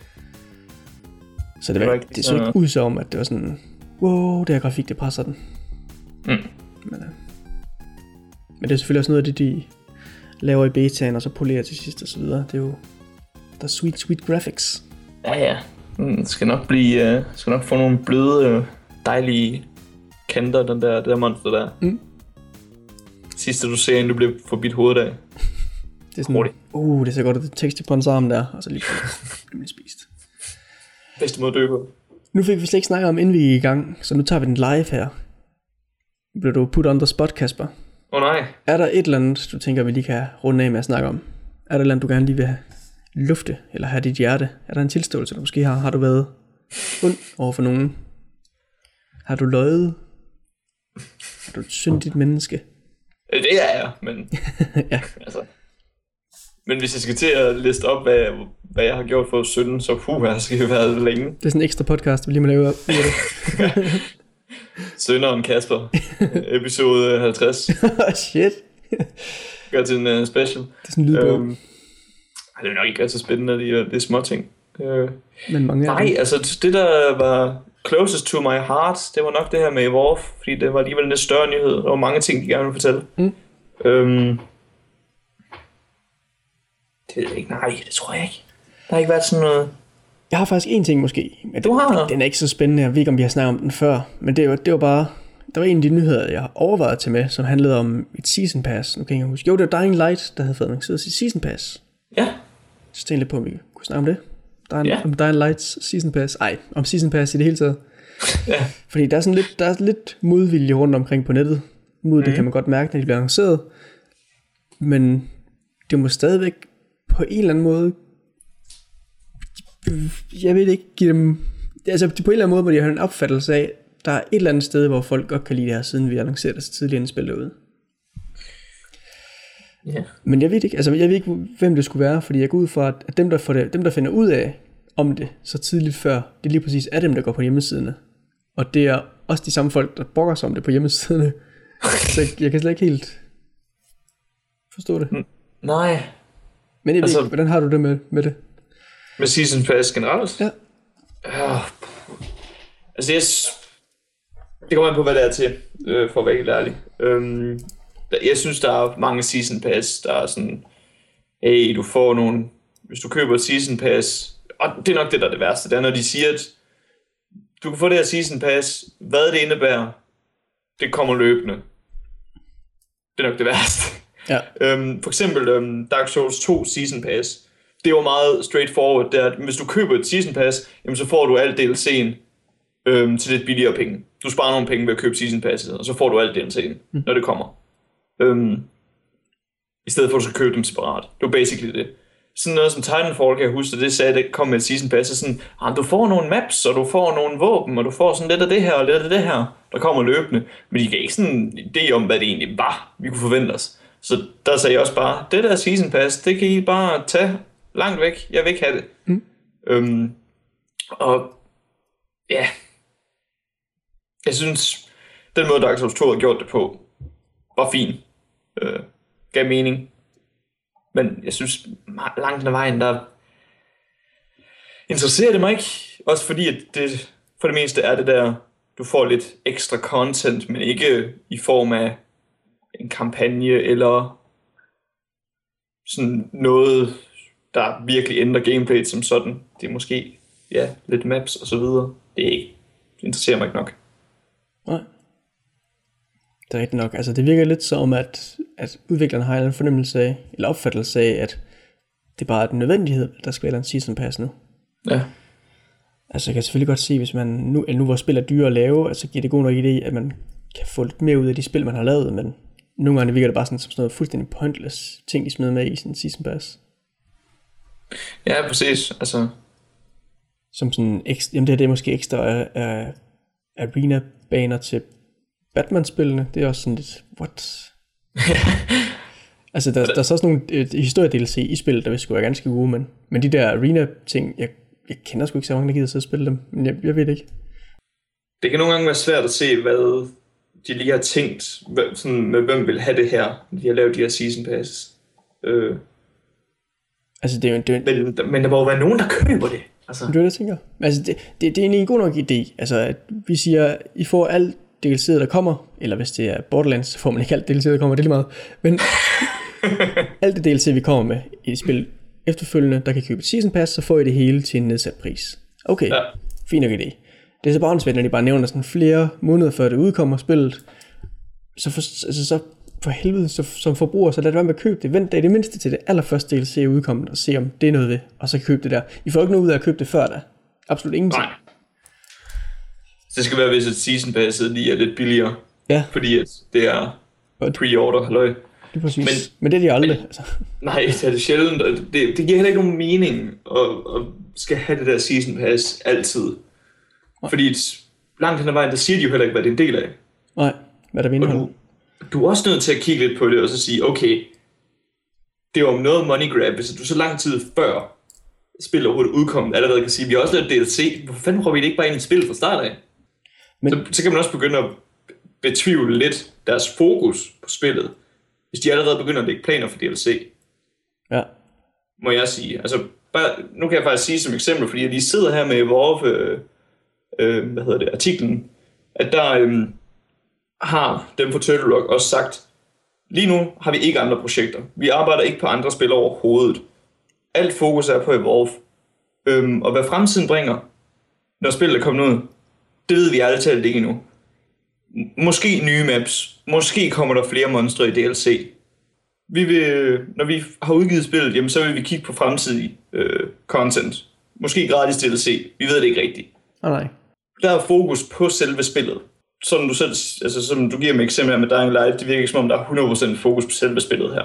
Så det, Det var, ikke, det så ikke ud som, at det var sådan, wow, det her grafik, det presser den. Mm. Men, øh, men det er selvfølgelig også noget af det, de laver i betaen, og så polerer til sidst og så videre. Det er jo, der er sweet, sweet graphics. ja, ja. Mm, skal nok blive, uh, skal nok få nogle bløde, øh, dejlige kanter, den der, det der monster der. Mm. Sidste du ser, inden du bliver forbidt hovedet af. Det er sådan, Hurtigt. uh, det ser godt ud, det tekst på hans arm der, og så lige man spist. Bedste måde at dø på. Nu fik vi slet ikke snakket om, inden vi er i gang, så nu tager vi den live her. Nu Bliver du put on the spot, Kasper? Åh oh, nej. Er der et eller andet, du tænker, vi lige kan runde af med at snakke om? Er der et eller andet, du gerne lige vil have lufte, eller have dit hjerte? Er der en tilståelse, du måske har? Har du været ond over for nogen? Har du løjet? Er du et syndigt menneske? Øh, Det er jeg, men... (laughs) Ja. Altså. Men hvis jeg skal til at liste op, hvad, hvad jeg har gjort for 17, så puh, jeg skal det være længe. Det er sådan en ekstra podcast, vi lige må lave det. (laughs) Sønderen Kasper, episode 50, (laughs) Shit. gør til en uh, special. Det er sådan en lydbog, Øhm, det er nok ikke så spændende, det er, det er små ting. Øh, men mange nej, dem. altså det der var closest to my heart, det var nok det her med Evolve, fordi det var alligevel en lidt større nyhed. Der var mange ting, de gerne ville fortælle. Mm. Øhm, det ved jeg ikke, nej, det tror jeg ikke. Der har ikke været sådan noget... Jeg har faktisk en ting måske. Men Du har? Den er ikke så spændende, jeg ved ikke, om vi har snakket om den før. Men det var, det var bare... Der var en af de nyheder, jeg overvejede til med, som handlede om et season pass. Nu kan jeg ikke huske. Jo, det var Dying Light, der havde fået annonceret sit season pass. Ja, Så tænkte jeg lidt på, om vi kunne snakke om det. Dying, Ja. Om Dying Lights season pass. Ej, om season pass i det hele taget. ja. Fordi der er sådan lidt, der er lidt modvilje rundt omkring på nettet. Mod mm. det kan man godt mærke, når de bliver annonceret. Men det må stadigvæk på en eller anden måde... Jeg ved ikke, give dem... Altså på en eller anden måde må de have en opfattelse af, der er et eller andet sted, hvor folk godt kan lide det her, siden vi annoncerede det så tidligere inden spillet ud. ja. Men jeg ved ikke, altså jeg ved ikke, hvem det skulle være, fordi jeg går ud fra, at dem, der, får det, dem, der finder ud af om det så tidligt før, det er lige præcis er dem, der går på hjemmesiderne. Og det er også de samme folk, der brokker sig om det på hjemmesiderne. (laughs) så jeg, jeg kan slet ikke helt forstå det. Nej, Men jeg Altså- ikke, hvordan har du det med, med det? med Season Pass generelt? Ja. Ja. Altså, jeg, det kommer an på, hvad det er til, øh, for at være helt ærlig. Øhm, jeg synes, der er mange Season Pass, der er sådan, hey, du får nogle, hvis du køber et Season Pass, og det er nok det, der er det værste, det er, når de siger, at du kan få det her Season Pass, hvad det indebærer, det kommer løbende. Det er nok det værste. Ja. Øhm, for eksempel øhm, Dark Souls 2 Season Pass. Det var meget straightforward, det er, at hvis du køber et Season Pass, jamen, så får du alt DLC'en øhm, til lidt billigere penge. Du sparer nogle penge ved at købe Season Passet, og så får du alt DLC'en, mm. når det kommer. Øhm, I stedet for at du skal købe dem separat. Det var basically det. Sådan noget som Titanfall, kan jeg huske, det sagde, det kom med Season Pass, sådan, ah, du får nogle maps, og du får nogle våben, og du får sådan lidt af det her, og lidt af det her, der kommer løbende. Men de gav ikke sådan en idé om, hvad det egentlig var, vi kunne forvente os. Så der sagde jeg også bare, det der Season Pass, det kan I bare tage langt væk. Jeg vil ikke have det. Mm. Øhm, og ja, Jeg synes, den måde Dark Souls 2 har gjort det på, var fin. Øh, gav mening. Men jeg synes, langt ad vejen, der interesserer det mig ikke. Også fordi, at det for det meste er det der, du får lidt ekstra content, men ikke i form af en kampagne eller sådan noget, der virkelig ændrer gameplayet som sådan. Det er måske, ja, lidt maps og så videre. Det er ikke, det interesserer mig ikke nok. Nej. Det er rigtigt nok. Altså, det virker lidt som, at, at udviklerne har en fornemmelse af, eller opfattelse af, at det bare er den nødvendighed, der skal være en season pass nu. Ja. Altså, jeg kan selvfølgelig godt se, hvis man nu, nu hvor spil er dyre at lave, altså giver det god nok idé, at man kan få lidt mere ud af de spil, man har lavet, men nogle gange virker det bare sådan, som sådan noget fuldstændig pointless ting, de smider med i sådan en season pass. Ja, præcis. Altså... Som sådan, ekstra, jamen det her det er måske ekstra uh, uh, arena-baner til Batman-spillene. Det er også sådan lidt, what? (laughs) altså, der, der er så også nogle uh, historie-DLC i spillet, der vil skulle være ganske gode, men, men de der arena-ting, jeg, jeg kender sgu ikke så mange, der gider sidde og spille dem, men jeg, jeg ved det ikke. Det kan nogle gange være svært at se, hvad de lige har tænkt, sådan, med hvem vil have det her. De har lavet de her season passes. Øh. Altså, det er jo... Det er, men, men der må jo være nogen, der køber det. Altså. Det er det, jeg tænker. Altså, det, det, det er en god nok idé. Altså, at vi siger, I får alt DLC, der kommer, eller hvis det er Borderlands, så får man ikke alt DLC, der kommer, det er lige meget. Men (laughs) alt det DLC, vi kommer med i spil efterfølgende, der kan købe et season pass, så får I det hele til en nedsat pris. Okay, ja. fin nok idé. Det er så bare når de bare nævner sådan flere måneder før det udkommer spillet. Så for, altså, så for helvede, så, som forbruger, så lad det være med at købe det. Vent da i det mindste til det allerførste DLC er udkommet, og se om det er noget ved, og så købe det der. I får ikke noget ud af at købe det før da. Absolut ingenting. Nej. Det skal være, hvis et season pass lige er lidt billigere. Ja. Fordi at det er pre-order, halløj. Det er præcis. Men, men det er de aldrig. Men, altså. Nej, det er det sjældent. Det, det giver heller ikke nogen mening at, at skal have det der season pass altid. Fordi langt hen ad vejen, der siger de jo heller ikke, hvad det er en del af. Nej, hvad der vil Du, du er også nødt til at kigge lidt på det, og så sige, okay, det er jo noget money grab, hvis du så lang tid før spillet overhovedet udkommet allerede kan sige, vi har også lavet DLC, hvorfor fanden prøver vi det ikke bare ind i spil fra start af? Men... Så, så kan man også begynde at betvivle lidt deres fokus på spillet, hvis de allerede begynder at lægge planer for DLC. Ja. Må jeg sige. Altså, bare, nu kan jeg faktisk sige som eksempel, fordi jeg lige sidder her med vores øh, øh, hvad hedder det, artiklen, at der øh, har dem på Turtle Rock også sagt, lige nu har vi ikke andre projekter. Vi arbejder ikke på andre spil overhovedet. Alt fokus er på Evolve. Øhm, og hvad fremtiden bringer, når spillet er kommet ud, det ved vi ærligt talt ikke endnu. Måske nye maps. Måske kommer der flere monstre i DLC. Vi vil, når vi har udgivet spillet, jamen, så vil vi kigge på fremtidig øh, content. Måske gratis DLC. Vi ved det ikke rigtigt. Oh, nej der er fokus på selve spillet. Som du selv, altså som du giver mig eksempel med Dying Light, det virker ikke som om, der er 100% fokus på selve spillet her.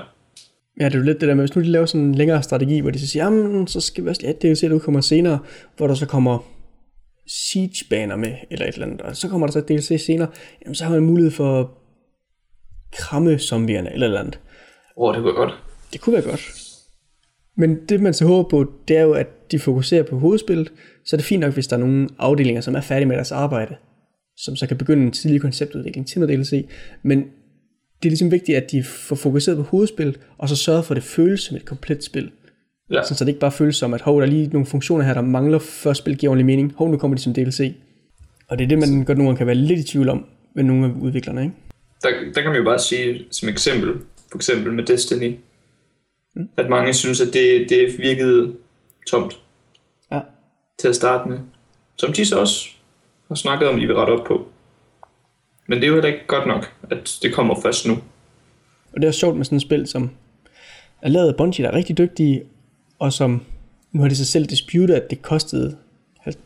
Ja, det er jo lidt det der med, hvis nu de laver sådan en længere strategi, hvor de så siger, jamen, så skal vi også, ja, det er jo kommer senere, hvor der så kommer siege-baner med, eller et eller andet, og så kommer der så DLC senere, jamen, så har man mulighed for at kramme zombierne, eller et eller andet. Åh, oh, det kunne være godt. Det kunne være godt. Men det man så håber på, det er jo, at de fokuserer på hovedspillet, så er det fint nok, hvis der er nogle afdelinger, som er færdige med deres arbejde, som så kan begynde en tidlig konceptudvikling til noget DLC. Men det er ligesom vigtigt, at de får fokuseret på hovedspillet, og så sørger for, at det føles som et komplet spil. Ja. Så, så det ikke bare føles som, at hov, der er lige nogle funktioner her, der mangler, før spillet giver ordentlig mening. Hov, nu kommer de som DLC. Og det er det, man godt nogle gange kan være lidt i tvivl om med nogle af udviklerne, ikke? Der, der kan man jo bare sige som eksempel, for eksempel med Destiny, mm. at mange synes, at det, det virkede tomt til at starte med, som de så også har snakket om, de vil rette op på. Men det er jo heller ikke godt nok, at det kommer først nu. Og det er sjovt med sådan et spil, som er lavet af Bungie, der er rigtig dygtige, og som nu har de sig selv disputet, at det kostede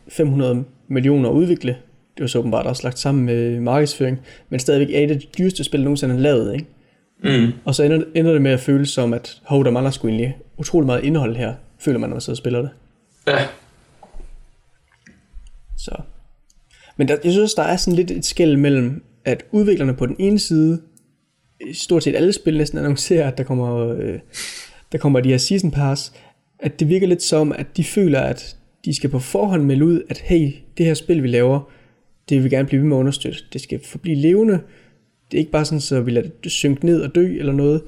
500 millioner at udvikle. Det var så åbenbart også lagt sammen med markedsføring, men stadigvæk er et af de dyreste spil, nogensinde er lavet, ikke? Mm. Og så ender, ender det med at føles som, at hov, der mangler sgu egentlig utrolig meget indhold her, føler man, når man sidder og spiller det. Ja, så. Men der, jeg synes, der er sådan lidt et skæld mellem, at udviklerne på den ene side, stort set alle spil næsten annoncerer, at der kommer, øh, der kommer de her season pass, at det virker lidt som, at de føler, at de skal på forhånd melde ud, at hey, det her spil, vi laver, det vil vi gerne blive ved med at understøtte. Det skal forblive levende. Det er ikke bare sådan, så vi lader det synke ned og dø eller noget.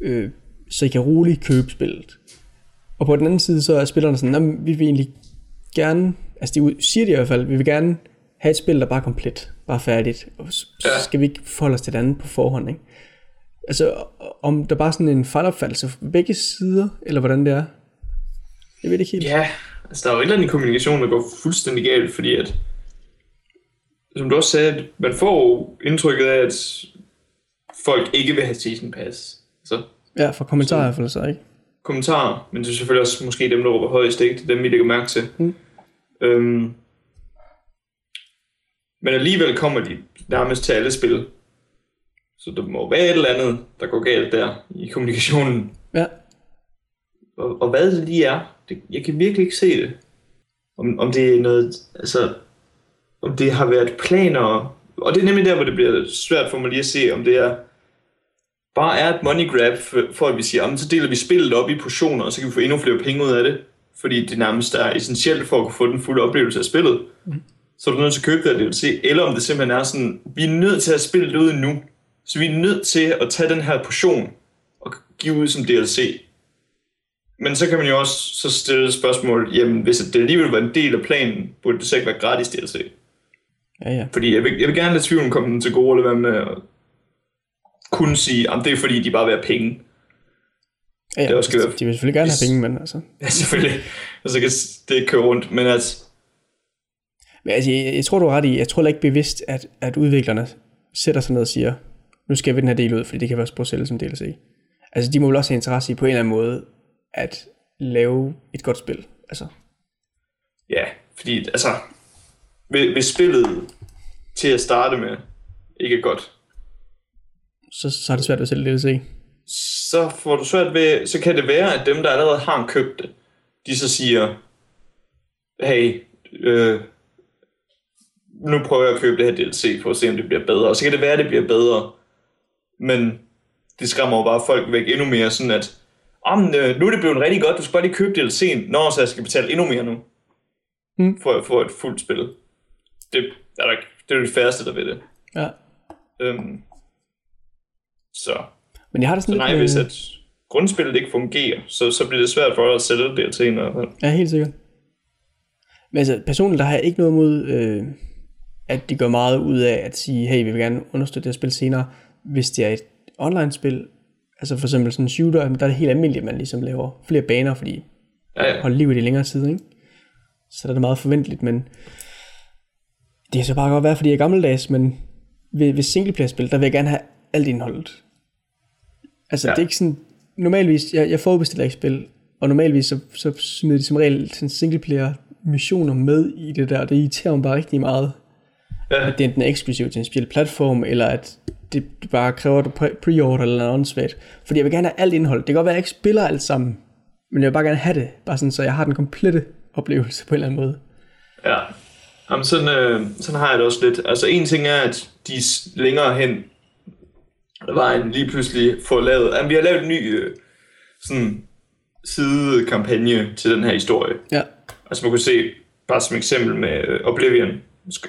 Øh, så I kan roligt købe spillet. Og på den anden side, så er spillerne sådan, "Nå, men vi vil egentlig gerne, altså de siger det i hvert fald, vi vil gerne have et spil, der bare er komplet, bare færdigt, og så skal vi ikke forholde os til det andet på forhånd, ikke? Altså, om der bare er sådan en fejlopfattelse fra begge sider, eller hvordan det er. Jeg ved det ikke helt. Ja, altså der er jo et eller andet kommunikation, der går fuldstændig galt, fordi at, som du også sagde, man får indtrykket af, at folk ikke vil have season pass. Så Ja, fra kommentarer i hvert fald så, ikke? kommentarer, men det er selvfølgelig også måske dem, der råber højst, ikke? Det er dem, vi lægger mærke til. Mm. Øhm, men alligevel kommer de nærmest til alle spil. Så der må være et eller andet, der går galt der i kommunikationen. Ja, Og, og hvad det lige er, det, jeg kan virkelig ikke se det. Om, om det er noget, altså, om det har været planer, og det er nemlig der, hvor det bliver svært for mig lige at se, om det er bare er et money grab, for, for at vi siger, "Jamen, så deler vi spillet op i portioner, og så kan vi få endnu flere penge ud af det, fordi det nærmest er essentielt for at kunne få den fulde oplevelse af spillet. Mm. Så er du nødt til at købe det DLC, eller om det simpelthen er sådan, vi er nødt til at spille det ud nu, så vi er nødt til at tage den her portion og give ud som DLC. Men så kan man jo også så stille spørgsmål, jamen hvis det alligevel var en del af planen, burde det så ikke være gratis DLC? Ja, ja. Fordi jeg vil, jeg vil gerne lade tvivlen komme den til gode, eller hvad med at kunne sige, at det er fordi, de bare vil have penge. ja, ja. Det er også altså, skørt. de vil selvfølgelig gerne have penge, men altså... Ja, selvfølgelig. Og så kan det køre rundt. Men at, Men altså, jeg, jeg tror, du er ret i, jeg tror ikke bevidst, at, at udviklerne sætter sig ned og siger, nu skal vi den her del ud, fordi det kan være også sælge som DLC. Altså, de må vel også have interesse i på en eller anden måde, at lave et godt spil. Altså, ja, fordi altså, hvis, hvis spillet til at starte med ikke er godt, så, så er det svært at sælge DLC. så får du svært ved, så kan det være, at dem, der allerede har købt det, de så siger, hey, øh, nu prøver jeg at købe det her DLC for at se, om det bliver bedre. Og så kan det være, at det bliver bedre. Men det skræmmer jo bare folk væk endnu mere, sådan at, om, øh, nu er det blevet rigtig godt, du skal bare lige købe DLC'en, når så jeg skal betale endnu mere nu. Mm. For at få et fuldt spil. Det er, der, det er det færreste, der ved det. Ja. Øhm, så Men jeg har det så sådan nej, lidt hvis med- at grundspillet ikke fungerer, så, så bliver det svært for dig at sælge det til en. eller Ja, helt sikkert. Men altså, personligt, der har jeg ikke noget mod, øh, at de gør meget ud af at sige, hey, vi vil gerne understøtte det her spil senere, hvis det er et online-spil. Altså for eksempel sådan en shooter, der er det helt almindeligt, at man ligesom laver flere baner, fordi Ja, ja. holde liv i længere tid, ikke? Så der er det meget forventeligt, men det er så bare godt være, fordi jeg er gammeldags, men ved, ved singleplayer-spil, der vil jeg gerne have alt indholdet. Altså, Ja. det er ikke sådan, normalvis, jeg, jeg forudbestiller ikke spil, og normalvis så, så smider de som regel sådan singleplayer missioner med i det der, og det irriterer mig bare rigtig meget, ja. at det enten er eksklusivt til en speciel platform, eller at det bare kræver, at du pre- pre-order eller noget åndssvagt. Fordi jeg vil gerne have alt indhold. Det kan godt være, at jeg ikke spiller alt sammen, men jeg vil bare gerne have det, bare sådan, så jeg har den komplette oplevelse på en eller anden måde. ja. Jamen, sådan, øh, sådan har jeg det også lidt. Altså, en ting er, at de længere hen vejen lige pludselig får lavet... Jamen, vi har lavet en ny øh, sådan, sidekampagne til den her historie. Ja, Altså man kunne se, bare som eksempel med øh, Oblivion,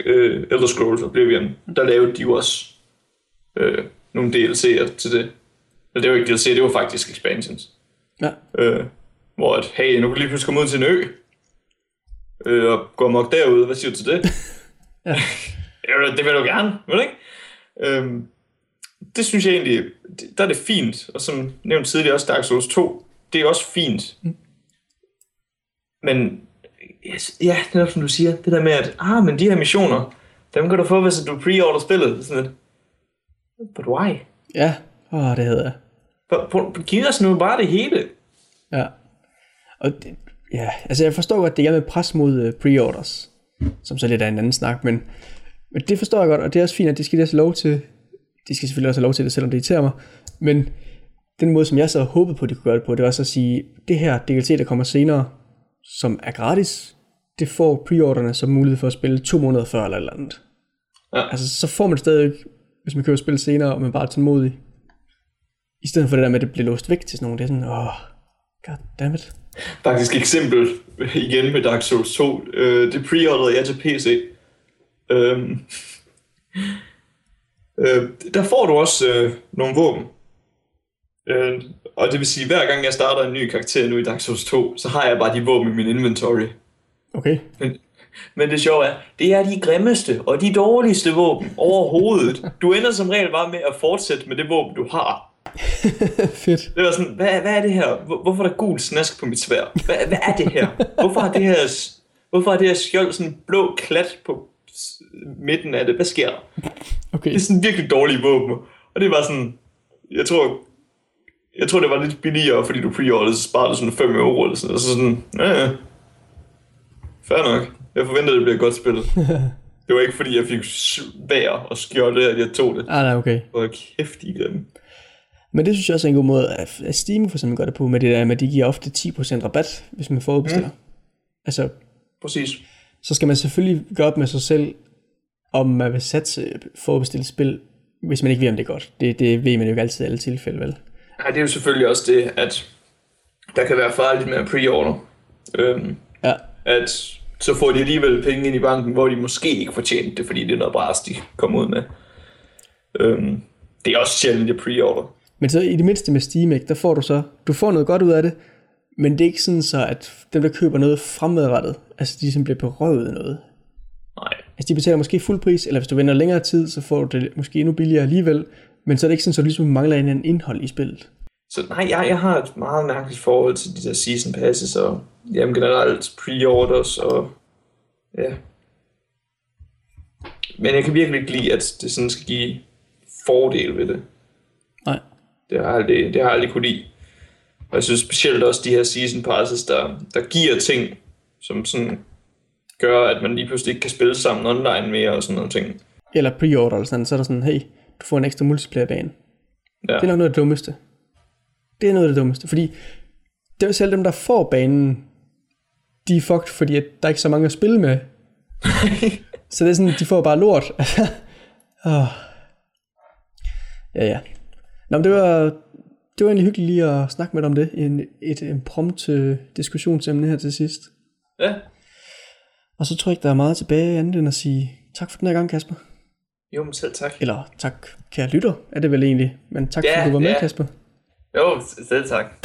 øh, Elder Scrolls Oblivion, der lavede de jo også øh, nogle DLC'er til det. Eller det var ikke DLC, det var faktisk expansions. ja, Øh, hvor at, hey, nu kan lige pludselig komme ud til en ø, øh, og gå amok derude, hvad siger du til det? (laughs) (laughs) Ja. det vil du gerne, vil du ikke? Øhm, det synes jeg egentlig, det, der er det fint, og som nævnt tidligere også Dark Souls 2, det er også fint. Mm. Men yes, ja, det er som du siger, det der med, at ah, men de her missioner, dem kan du få, hvis du pre-order spillet. Sådan lidt. But why? ja, åh, det hedder jeg. Giv os nu bare det hele. Ja. Og det, ja, altså jeg forstår godt, det er med pres mod uh, pre-orders, som så lidt er en anden snak, men, men det forstår jeg godt, og det er også fint, at de skal også have lov til, de skal selvfølgelig også have lov til det, selvom det irriterer mig, men den måde, som jeg så håbet på, at de kunne gøre det på, det var så at sige, det her DLC, der kommer senere, som er gratis, det får preorderne som mulighed for at spille to måneder før eller eller andet. Ja. Altså, så får man stadig hvis man køber spil senere, og man bare er tålmodig. I stedet for det der med, at det bliver låst væk til sådan nogle, det er sådan, åh, oh, goddammit. Faktisk eksempel igen med Dark Souls 2. Øh, det preorderede jeg til PC. Øhm, øh, der får du også øh, nogle våben. Øh, og det vil sige, hver gang jeg starter en ny karakter nu i Dark Souls 2, så har jeg bare de våben i min inventory. Okay. Men, men det sjove er, det er de grimmeste og de dårligste våben overhovedet. Du ender som regel bare med at fortsætte med det våben, du har. (laughs) Fedt. Det var sådan, hvad, hvad er det her? Hvor- Hvorfor er der gul snask på mit svær? Hvad, hvad er det her? Hvorfor har det her, hvorfor har det her skjold sådan blå klat på midten af det? Hvad sker der? Okay. Det er sådan virkelig dårlige våben. Og det var sådan, jeg tror, jeg tror det var lidt billigere, fordi du pre-orderede, så sparede sådan 5 euro eller sådan noget. Så sådan, ja, ja. Fair nok. Jeg forventer, det bliver godt spil. (laughs) det var ikke fordi, jeg fik svær og skjolde, at jeg tog det. Ah, nej, okay. Hvor kæft, grimme. Men det synes jeg også er en god måde, at Steam for eksempel gør det på, med det der med, at de giver ofte 10% rabat, hvis man forudbestiller. Mm. Altså, Præcis. så skal man selvfølgelig gøre op med sig selv, om man vil satse forudbestille spil, hvis man ikke ved, om det er godt. Det, det ved man jo ikke altid i alle tilfælde, vel? Nej, det er jo selvfølgelig også det, at der kan være farligt med at pre-order. Øhm, Ja, at så får de alligevel penge ind i banken, hvor de måske ikke fortjente det, fordi det er noget bras, de kommer ud med. Øhm, det er også sjældent, at pre-order. Men så i det mindste med Steam, ikke, der får du så, du får noget godt ud af det, men det er ikke sådan så, at dem, der køber noget fremadrettet, altså de som bliver berøvet noget. Nej. Altså de betaler måske fuld pris, eller hvis du venter længere tid, så får du det måske endnu billigere alligevel, men så er det ikke sådan, så du ligesom mangler en anden indhold i spillet. Så nej, jeg, jeg har et meget mærkeligt forhold til de der season passes, og jamen generelt pre-orders, og ja. Men jeg kan virkelig ikke lide, at det sådan skal give fordel ved det. Det har jeg aldrig, det har jeg aldrig kunne lide. Og jeg synes specielt også de her season passes, der, der giver ting, som sådan gør, at man lige pludselig ikke kan spille sammen online mere og sådan nogle ting. Eller pre-order eller sådan, så er der sådan, hey, du får en ekstra multiplayer-bane. Ja. Det er nok noget af det dummeste. Det er noget af det dummeste, fordi det er selv dem, der får banen, de er fucked, fordi at der er ikke så mange at spille med. (laughs) så det er sådan, de får bare lort. (laughs) oh. Ja, ja. Nå, men det var, det var egentlig hyggeligt lige at snakke med dig om det. En, et impromptu diskussionsemne her til sidst. ja. Og så tror jeg ikke, der er meget tilbage andet end at sige tak for den her gang, Kasper. Jo, men selv tak. Eller tak, kære lytter, er det vel egentlig. Men tak, Ja, fordi du var med, ja. Kasper. Jo, selv tak.